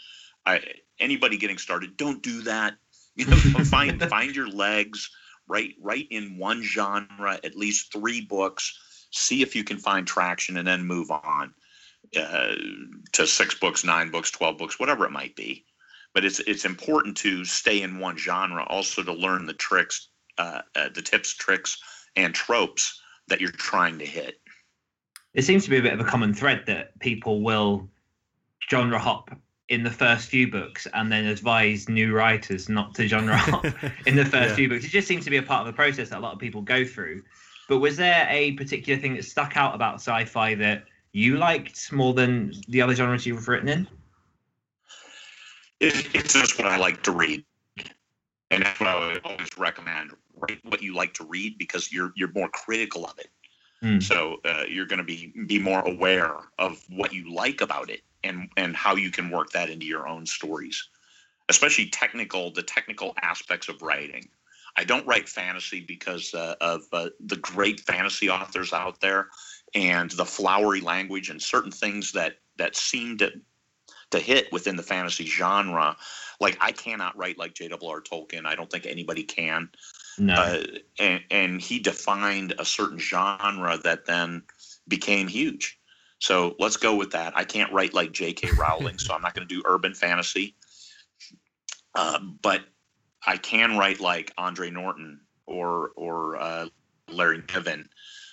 I, anybody getting started don't do that you know find find your legs write write in one genre at least three books see if you can find traction and then move on uh, to six books, nine books, twelve books, whatever it might be. But it's it's important to stay in one genre, also to learn the tricks, uh, uh, the tips, tricks, and tropes that you're trying to hit. It seems to be a bit of a common thread that people will genre hop in the first few books and then advise new writers not to genre hop in the first yeah. few books. It just seems to be a part of the process that a lot of people go through. But was there a particular thing that stuck out about sci-fi that you liked more than the other genres you've written in? it's just what I like to read, and that's what I would always recommend. Write what you like to read because you're you're more critical of it. Mm. So uh, you're going to be be more aware of what you like about it and and how you can work that into your own stories, especially technical the technical aspects of writing. I don't write fantasy because uh, of uh, the great fantasy authors out there and the flowery language and certain things that that seem to to hit within the fantasy genre. Like I cannot write like J.R.R. Tolkien. I don't think anybody can. No. Uh, and, and he defined a certain genre that then became huge. So let's go with that. I can't write like J.K. Rowling, so I'm not going to do urban fantasy. Uh, but I can write like Andre Norton or or uh, Larry Niven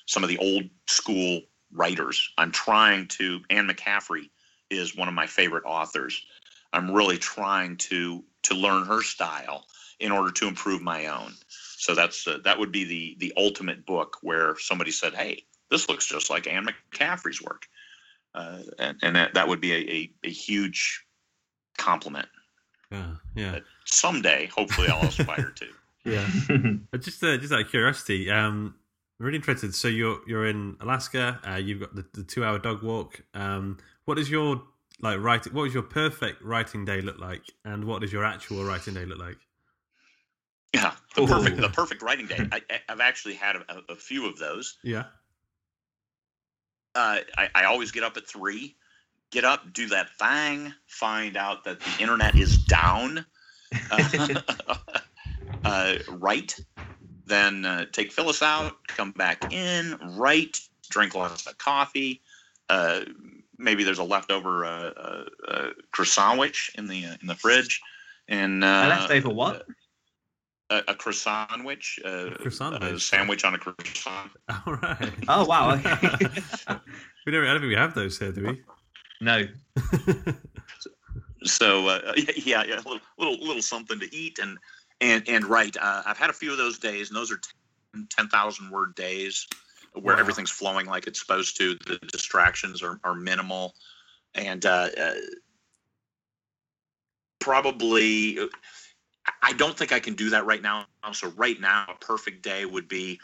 some of the old school writers. I'm trying to, Anne McCaffrey is one of my favorite authors. I'm really trying to to learn her style in order to improve my own. So that's uh, that would be the the ultimate book where somebody said, "Hey, this looks just like Anne McCaffrey's work," uh, and, and that, that would be a, a, a huge compliment. Yeah, yeah. That someday, hopefully, I'll aspire to. Yeah. just uh, just out of curiosity, um, I'm really interested. So you're you're in Alaska. Uh, you've got the, the two hour dog walk. Um, what is your like writing? What does your perfect writing day look like? And what does your actual writing day look like? Yeah, the Ooh. perfect the perfect writing day. I, have actually had a, a, few of those. Yeah. Uh, I, I always get up at three. Get up, do that thing, find out that the internet is down. Uh, uh, right then uh, take Phyllis out, come back in, write, drink lots of coffee. Uh, maybe there's a leftover uh, croissant in the uh, in the fridge, and a leftover what? A, a croissant sandwich, a croissant a sandwich on a croissant. All right. Oh wow. we don't. I don't think we have those here, do we? No. so, so yeah, yeah, a little, little, little something to eat, and and and right, uh, I've had a few of those days, and those are 10,000 word days where wow. everything's flowing like it's supposed to. The distractions are, are minimal. And uh, uh, probably, I don't think I can do that right now. So, right now, a perfect day would be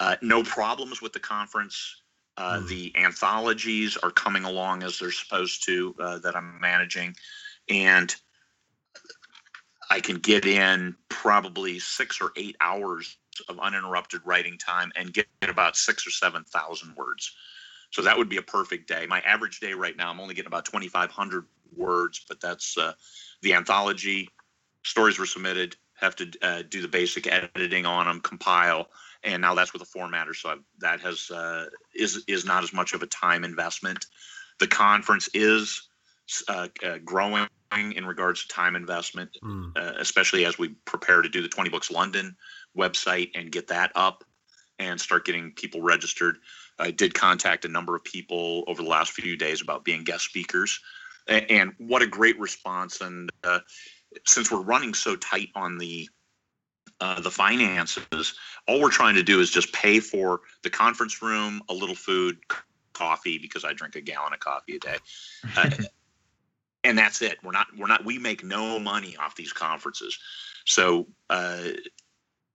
uh, no problems with the conference. Mm. The anthologies are coming along as they're supposed to, uh, that I'm managing. And I can get in probably six or eight hours of uninterrupted writing time and get about six or seven thousand words. So that would be a perfect day. My average day right now, I'm only getting about 2,500 words, but that's uh, the anthology. Stories were submitted, have to uh, do the basic editing on them, compile, and now that's with a formatter. So I've, that has uh, is is not as much of a time investment. The conference is uh, uh, growing in regards to time investment, mm. uh, especially as we prepare to do the 20 Books London website and get that up and start getting people registered. I did contact a number of people over the last few days about being guest speakers, and, and what a great response! And uh, since we're running so tight on the uh, the finances, all we're trying to do is just pay for the conference room, a little food, coffee because I drink a gallon of coffee a day, uh, and that's it. We're not we're not we make no money off these conferences. So uh,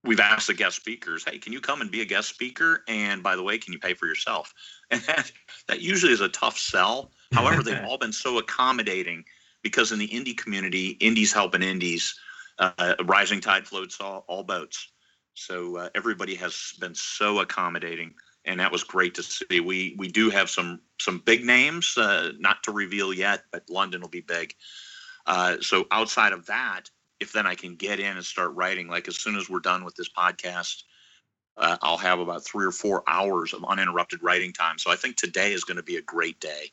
we've asked the guest speakers, hey, can you come and be a guest speaker? And by the way, can you pay for yourself? And that, that usually is a tough sell. However, they've all been so accommodating because in the indie community, indies helping indies, uh, rising tide floats all, all boats. So uh, everybody has been so accommodating, and that was great to see. We we do have some some big names, uh, not to reveal yet, but London will be big. Uh, so outside of that, if then I can get in and start writing, like as soon as we're done with this podcast, uh, I'll have about three or four hours of uninterrupted writing time. So I think today is going to be a great day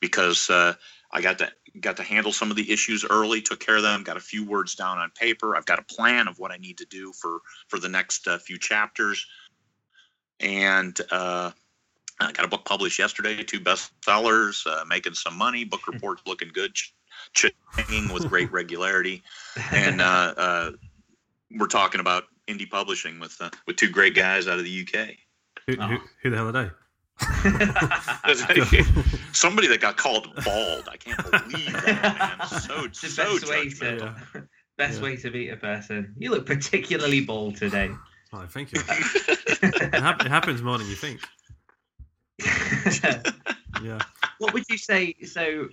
because uh, I got to got to handle some of the issues early, took care of them, got a few words down on paper. I've got a plan of what I need to do for for the next uh, few chapters, and uh, I got a book published yesterday, two bestsellers, uh, making some money. Book report looking good, changing with great regularity, and uh, uh, we're talking about indie publishing with uh, with two great guys out of the UK. Who, who, who the hell are they? Somebody that got called bald. I can't believe that, man. So, the so best way to best Yeah. way to meet a person. You look particularly bald today. Oh, thank you. it, hap- it happens more than you think. Yeah. what would you say? So,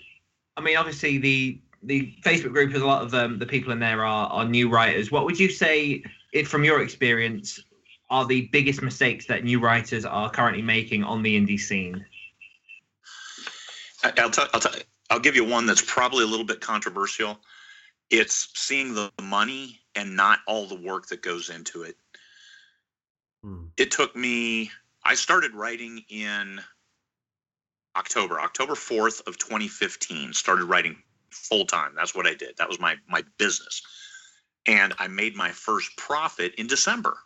I mean, obviously the the Facebook group has a lot of um, the people in there are are new writers. What would you say, if from your experience, are the biggest mistakes that new writers are currently making on the indie scene? I- I'll tell. I'll tell. I'll give you one that's probably a little bit controversial. It's seeing the money and not all the work that goes into it. Hmm. It took me. I started writing in October, October fourth of 2015. Started writing full time. That's what I did. That was my my business, and I made my first profit in December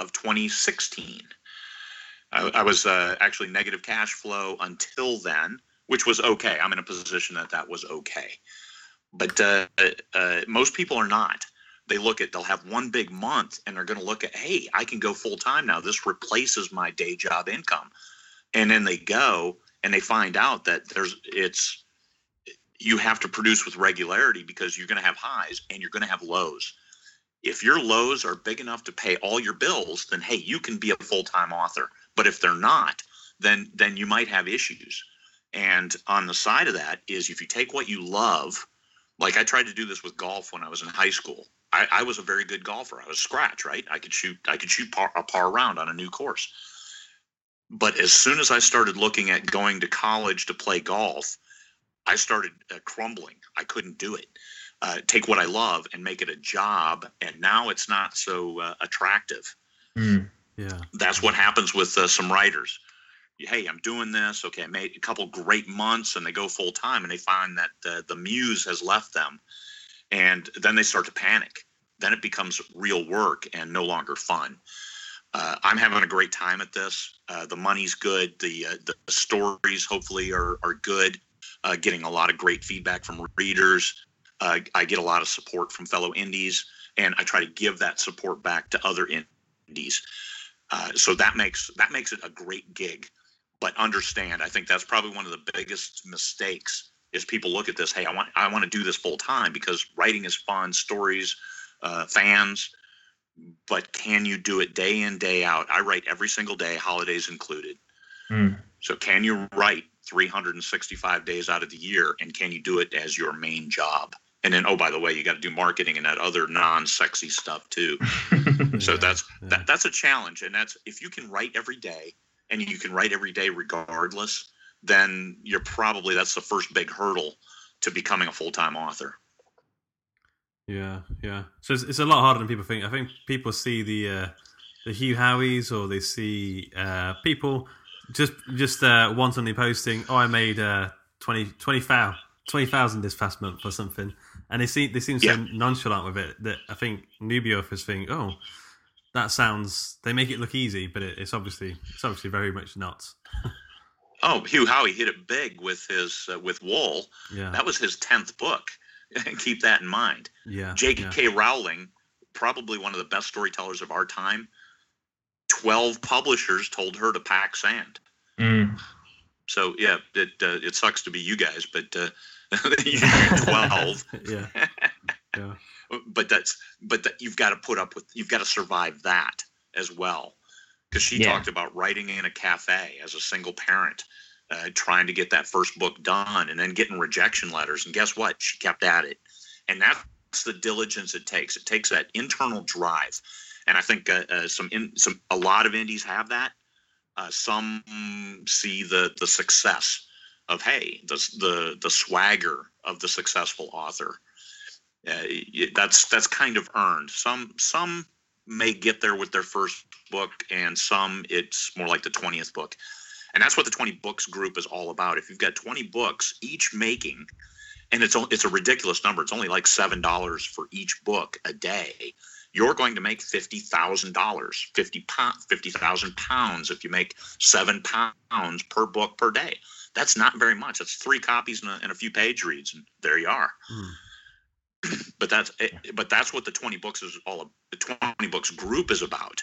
of 2016. I, I was uh, actually negative cash flow until then, which was okay. I'm in a position that that was okay. But uh, uh, most people are not. They look at, they'll have one big month and they're going to look at, hey, I can go full time now. This replaces my day job income. And then they go and they find out that there's, it's, you have to produce with regularity because you're going to have highs and you're going to have lows. If your lows are big enough to pay all your bills, then hey, you can be a full-time author. But if they're not, then then you might have issues. And on the side of that is if you take what you love, like I tried to do this with golf when I was in high school. I, I was a very good golfer. I was scratch, right? I could shoot I could shoot par, a par round on a new course. But as soon as I started looking at going to college to play golf, I started uh, crumbling. I couldn't do it. Uh, take what I love and make it a job, and now it's not so uh, attractive. Yeah. That's what happens with uh, some writers. Hey, I'm doing this. Okay, I made a couple great months, and they go full time, and they find that uh, the muse has left them, and then they start to panic. Then it becomes real work and no longer fun. Uh, I'm having a great time at this. Uh, the money's good. The uh, the stories hopefully are are good. Uh, getting a lot of great feedback from readers. Uh, I get a lot of support from fellow indies, and I try to give that support back to other indies. Uh, so that makes that makes it a great gig. But understand, I think that's probably one of the biggest mistakes is people look at this. Hey, I want I want to do this full time because writing is fun, stories, uh, fans. But can you do it day in day out? I write every single day, holidays included. So can you write 365 days out of the year, and can you do it as your main job? And then, oh, by the way, you got to do marketing and that other non-sexy stuff too. so that's that, that's a challenge, and that's if you can write every day and you can write every day regardless, then you're probably that's the first big hurdle to becoming a full-time author. Yeah, yeah. So it's, it's a lot harder than people think. I think people see the uh, the Hugh Howeys or they see uh, people just just uh, wantonly posting, "Oh, I made uh, 20 20,000 20,000 this past month or something," and they see they seem so Yeah. nonchalant with it that I think newbie authors think, "Oh, that sounds." They make it look easy, but it, it's obviously it's obviously very much not. Oh, Hugh Howey hit it big with his uh, with Wool. Yeah. That was his tenth book. Keep that in mind. Yeah, J.K. Rowling, probably one of the best storytellers of our time. Twelve publishers told her to pack sand. So yeah, it uh, it sucks to be you guys, but uh, you got twelve. yeah. Yeah. But that's but that you've got to put up with you've got to survive that as well. Because she Yeah. talked about writing in a cafe as a single parent, uh, trying to get that first book done, and then getting rejection letters. And guess what? She kept at it, and that's the diligence it takes. It takes that internal drive, and I think uh, uh, some in, some a lot of indies have that. Uh, some see the the success of hey the the the swagger of the successful author. Uh, that's that's kind of earned. Some some may get there with their first book, and some it's more like the twentieth book, and that's what the twenty books group is all about. If you've got twenty books, each making, and it's it's a ridiculous number. It's only like seven dollars for each book a day. You're going to make fifty thousand dollars, fifty pound, fifty thousand pounds if you make seven pounds per book per day. That's not very much. That's three copies and a, and a few page reads, and there you are. But that's eh, but that's what the 20 books is all the 20 books group is about.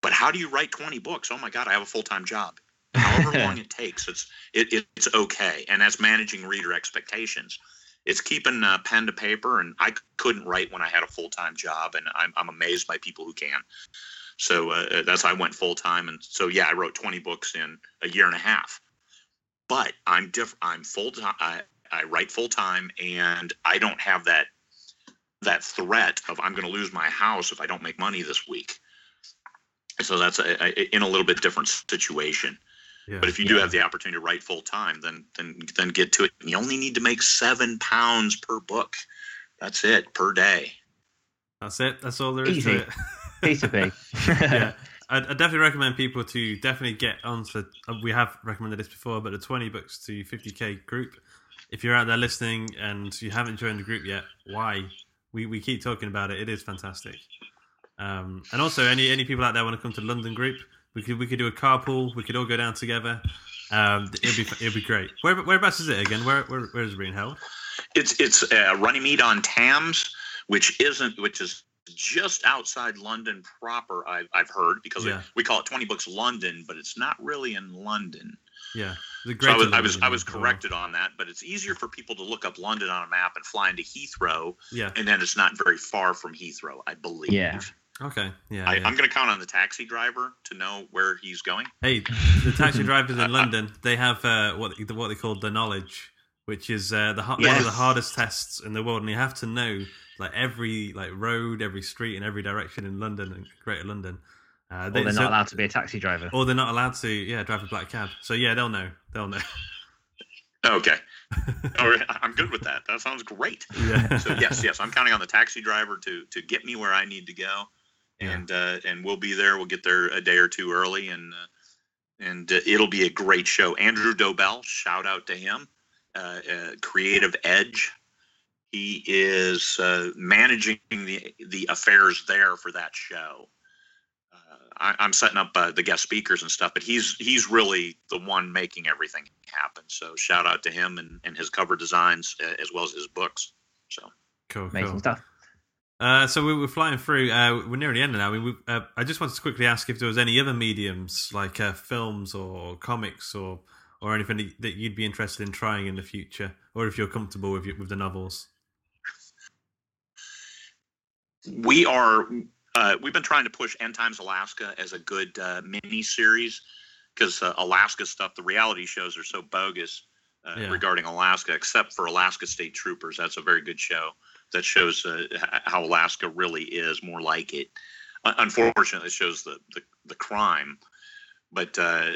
But how do you write 20 books? Oh my god i have a full-time job. However long it takes it's it, it, it's okay. And that's managing reader expectations it's keeping uh, pen to paper and i couldn't write when i had a full-time job and i'm, I'm amazed by people who can so uh, that's why i went full-time and so yeah i wrote 20 books in a year and a half but i'm diff- i'm full-time I, I write full-time and i don't have that that threat of I'm going to lose my house if I don't make money this week. So that's a, a, in a little bit different situation. Yeah. But if you do have the opportunity to write full time, then then then get to it. You only need to make seven pounds per book. That's it per day. That's it. That's all there is Easy. to it. Piece of pig. yeah, I'd, I'd definitely recommend people to definitely get onto. uh, We have recommended this before, but the twenty books to fifty k group. If you're out there listening and you haven't joined the group yet, why? We we keep talking about it. It is fantastic. Um, and also, any any people out there want to come to the London group, we could we could do a carpool. We could all go down together. Um, it'd be it'd be great. Where whereabouts is it again? Where where where is it being held? It's it's uh, Runnymede on Thames, which isn't which is just outside London proper. I've I've heard because Yeah. we, we call it Twenty Books London, but it's not really in London. Yeah, the So I was, I was I was corrected on that, but it's easier for people to look up London on a map and fly into Heathrow, Yeah. and then it's not very far from Heathrow, I believe. Yeah. Okay. Yeah. I, yeah. I'm going to count on the taxi driver to know where he's going. Hey, the taxi drivers in London, they have uh, what what they call the knowledge, which is uh, the har- one of the hardest tests in the world, and you have to know like every like road, every street, in every direction in London and Greater London. Uh, Or they're so- not allowed to be a taxi driver. or they're not allowed to, yeah, drive a black cab. So yeah, they'll know. They'll know. Okay. All right, I'm good with that. That sounds great. Yeah. So yes, yes, I'm counting on the taxi driver to to get me where I need to go, and uh, and we'll be there. We'll get there a day or two early, and uh, and uh, it'll be a great show. Andrew Dobell, shout out to him. Uh, uh, Creative Edge. He is uh, managing the the affairs there for that show. Uh, I, I'm setting up uh, the guest speakers and stuff, but he's he's really the one making everything happen. So shout out to him and, and his cover designs uh, as well as his books. So Cool, Amazing cool. stuff. Uh, so we, we're flying through. Uh, we're near the end now. I, mean, we, uh, I just wanted to quickly ask if there was any other mediums like uh, films or comics or or anything that- you'd be interested in trying in the future, or if you're comfortable with with the novels. we are uh, we've been trying to push End Times Alaska as a good uh, mini series because uh, Alaska stuff, the reality shows are so bogus uh, Yeah. regarding Alaska, except for Alaska State Troopers. That's a very good show that shows uh, how Alaska really is, more like it. Unfortunately, it shows the, the, the crime, but uh,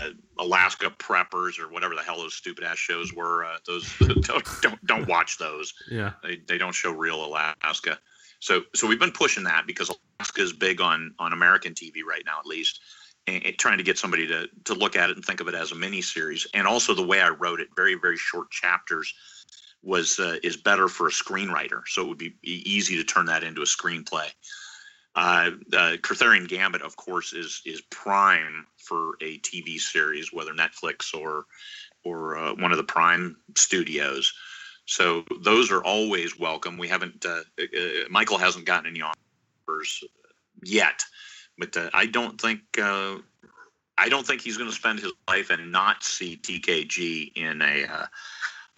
uh, Alaska preppers or whatever the hell those stupid ass shows were, uh, those don't, don't don't watch those Yeah. they, they don't show real Alaska. So so we've been pushing that because Alaska is big on on American TV right now at least, and, and trying to get somebody to to look at it and think of it as a mini series. And also the way I wrote it, very very short chapters, was uh, is better for a screenwriter. So it would be easy to turn that into a screenplay. Uh, uh, Gambit, of course, is is prime for a TV series, whether Netflix or or uh, one of the Prime studios. So those are always welcome. We haven't uh, uh, Michael hasn't gotten any offers yet, but uh, I don't think uh, I don't think he's going to spend his life and not see TKG in a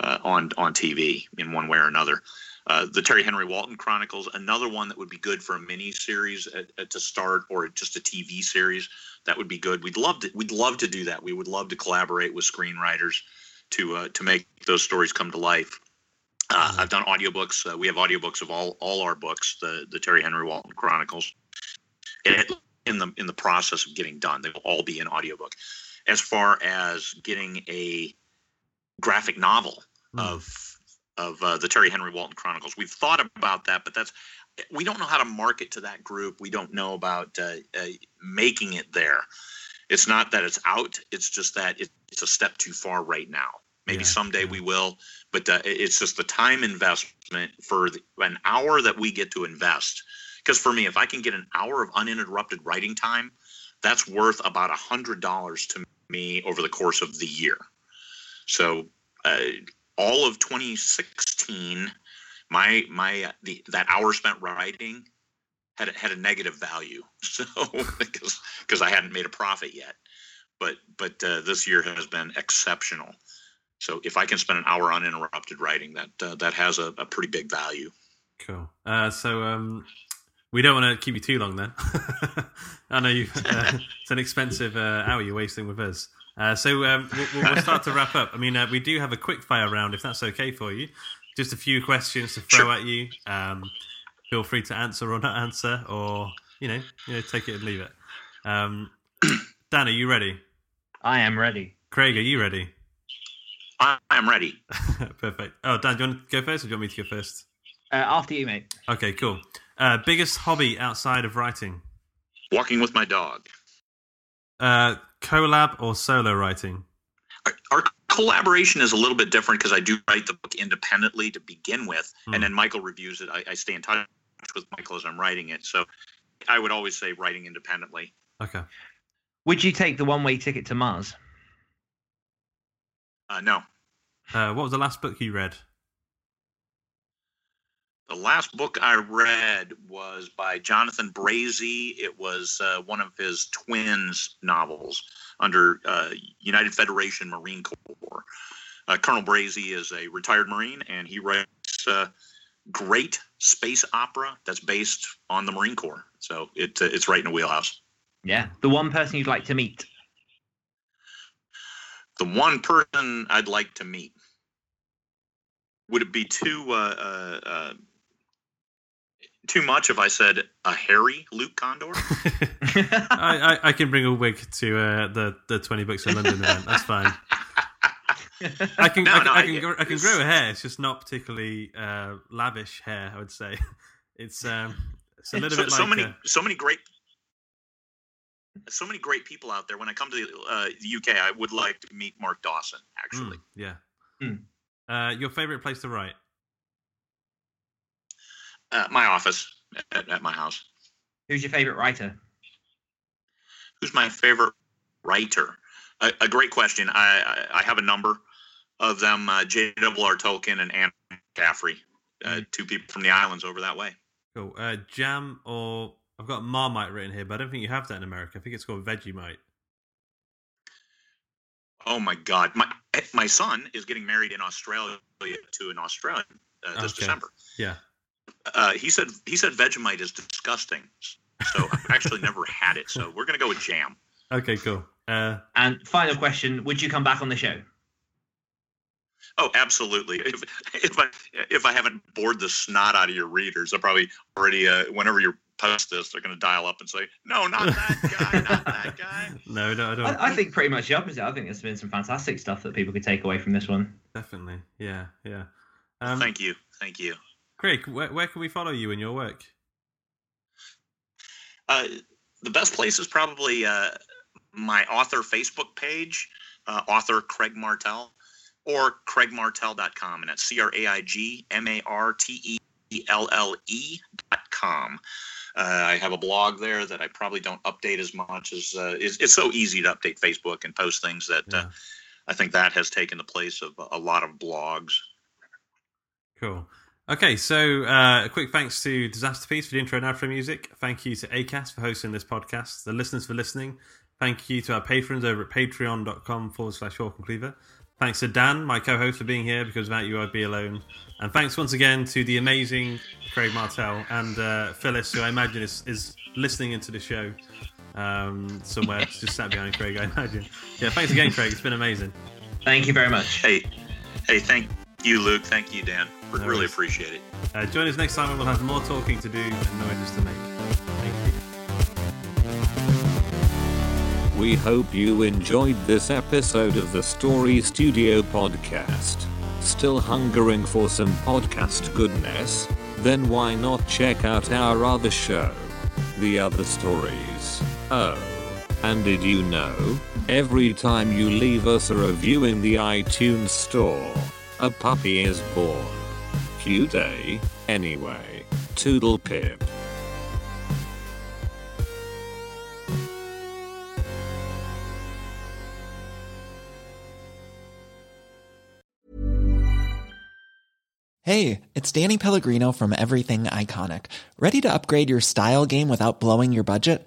uh, on on TV in one way or another. Uh, the Terry Henry Walton Chronicles, another one that would be good for a mini series at, at, to start, or just a TV series that would be good. We'd love to. We'd love to do that. We would love to collaborate with screenwriters to uh, to make those stories come to life. Uh, I've done audiobooks. Uh, we have audiobooks of all all our books, the the Terry Henry Walton Chronicles. And in the in the process of getting done, they will all be in audiobook. As far as getting a graphic novel mm. of of uh, the Terry Henry Walton Chronicles. We've thought about that, but that's we don't know how to market to that group. We don't know about uh, uh, making it there. It's not that it's out. It's just that it's a step too far right now. Maybe yeah, someday yeah. we will, but uh, it's just the time investment for the, an hour that we get to invest. Because for me, if I can get an hour of uninterrupted writing time, that's worth about a hundred dollars to me over the course of the year. So uh, all of 2016, my my the that hour spent writing had had a negative value. So because because I hadn't made a profit yet, but but uh, this year has been exceptional. So if I can spend an hour uninterrupted writing, that uh, that has a, a, pretty big value. Cool. Uh, so um, we don't want to keep you too long then. I know you. Uh, it's an expensive uh, hour you're wasting with us. Uh, so um, we'll, we'll, start to wrap up. I mean, uh, we do have a quick fire round, if that's okay for you. Just a few questions to throw sure. at you. Um, feel free to answer or not answer, or you know, you know, take it and leave it. Um, Dan, are you ready? I am ready. Craig, are you ready? I am ready. Perfect. Oh, Dan, do you want to go first, or do you want me to go first? Uh, after you, mate. Okay, cool. Uh, biggest hobby outside of writing? Walking with my dog. Uh, collab or solo writing? Our, our collaboration is a little bit different because I do write the book independently to begin with, mm. and then Michael reviews it. I, I stay in touch with Michael as I'm writing it. So I would always say writing independently. Okay. Would you take the one way ticket to Mars? Uh, no. Uh, what was the last book you read? The last book I read was by Jonathan Brazee. It was uh, one of his twins novels under uh, United Federation Marine Corps. Uh, Colonel Brazee is a retired Marine, and he writes uh, great space opera that's based on the Marine Corps. So it, uh, it's right in the wheelhouse. Yeah. The one person you'd like to meet? The one person I'd like to meet. Would it be too uh, too much if I said a hairy Luke Condor? I, I, I, can bring a wig to uh, the the twenty books in London event. That's fine. I can no, I, no, I, can, I, can grow a hair. It's just not particularly uh, lavish hair. I would say it's um, it's a little so, bit so many a... so many great so many great people out there. When I come to uh, the UK, I would like to meet Mark Dawson. Actually, mm, yeah. Mm. Uh, your favorite place to write? Uh, my office at, at my house. Who's your favorite writer? Who's my favorite writer? A, a great question. I, I, I have a number of them: uh, J.R.R. Tolkien and Anne Caffrey, uh, mm. two people from the islands over that way. Cool. Uh, jam or I've got Marmite written here, but I don't think you have that in America. I think it's called Vegemite. Oh my God! My my son is getting married in Australia to an Australian uh, this okay. December. Yeah. Uh, he said he said Vegemite is disgusting. So I've actually never had it. So we're gonna go with jam. Okay, cool. Uh, and final question: Would you come back on the show? Oh, absolutely. If, if I if I haven't bored the snot out of your readers, I probably already. Uh, whenever you post this, they're going to dial up and say, "No, not that guy, not that guy." No, no, I don't. I, I, think pretty much the opposite. I think there's been some fantastic stuff that people could take away from this one. Definitely, yeah, yeah. Um, thank you, thank you. Craig, where, where can we follow you in your work? Uh, the best place is probably uh, my author Facebook page, uh, author Craig Martelle, or craigmartelle.com. And that's C R A I G M A R T E L L E.com. Uh, I have a blog there that I probably don't update as much as uh, it's, it's, so easy to update Facebook and post things that uh, yeah. I think that has taken the place of a lot of blogs. Cool. Okay, so uh, a quick thanks to Disasterpeace for the intro and outro music. Thank you to ACAST for hosting this podcast, the listeners for listening. Thank you to our patrons over at patreon.com forward slash Hawk and Cleaver. Thanks to Dan, my co-host, for being here because without you, I'd be alone. And thanks once again to the amazing Craig Martelle and uh, Phyllis, who I imagine is, is listening into the show um, somewhere, just sat behind Craig, I imagine. Yeah, thanks again, Craig. It's been amazing. Thank you very much. Hey, hey, thank you, Luke. Thank you, Dan. We No really worries. appreciate it. Uh, join us next time when we'll have more talking to do and noises to make. Thank you. We hope you enjoyed this episode of the Story Studio podcast. Still hungering for some podcast goodness? Then why not check out our other show, The Other Stories? Oh, and did you know? Every time you leave us a review in the iTunes store, a puppy is born. Cute? Anyway, Toodle Pip. Hey, it's Danny Pellegrino from Everything Iconic. Ready to upgrade your style game without blowing your budget?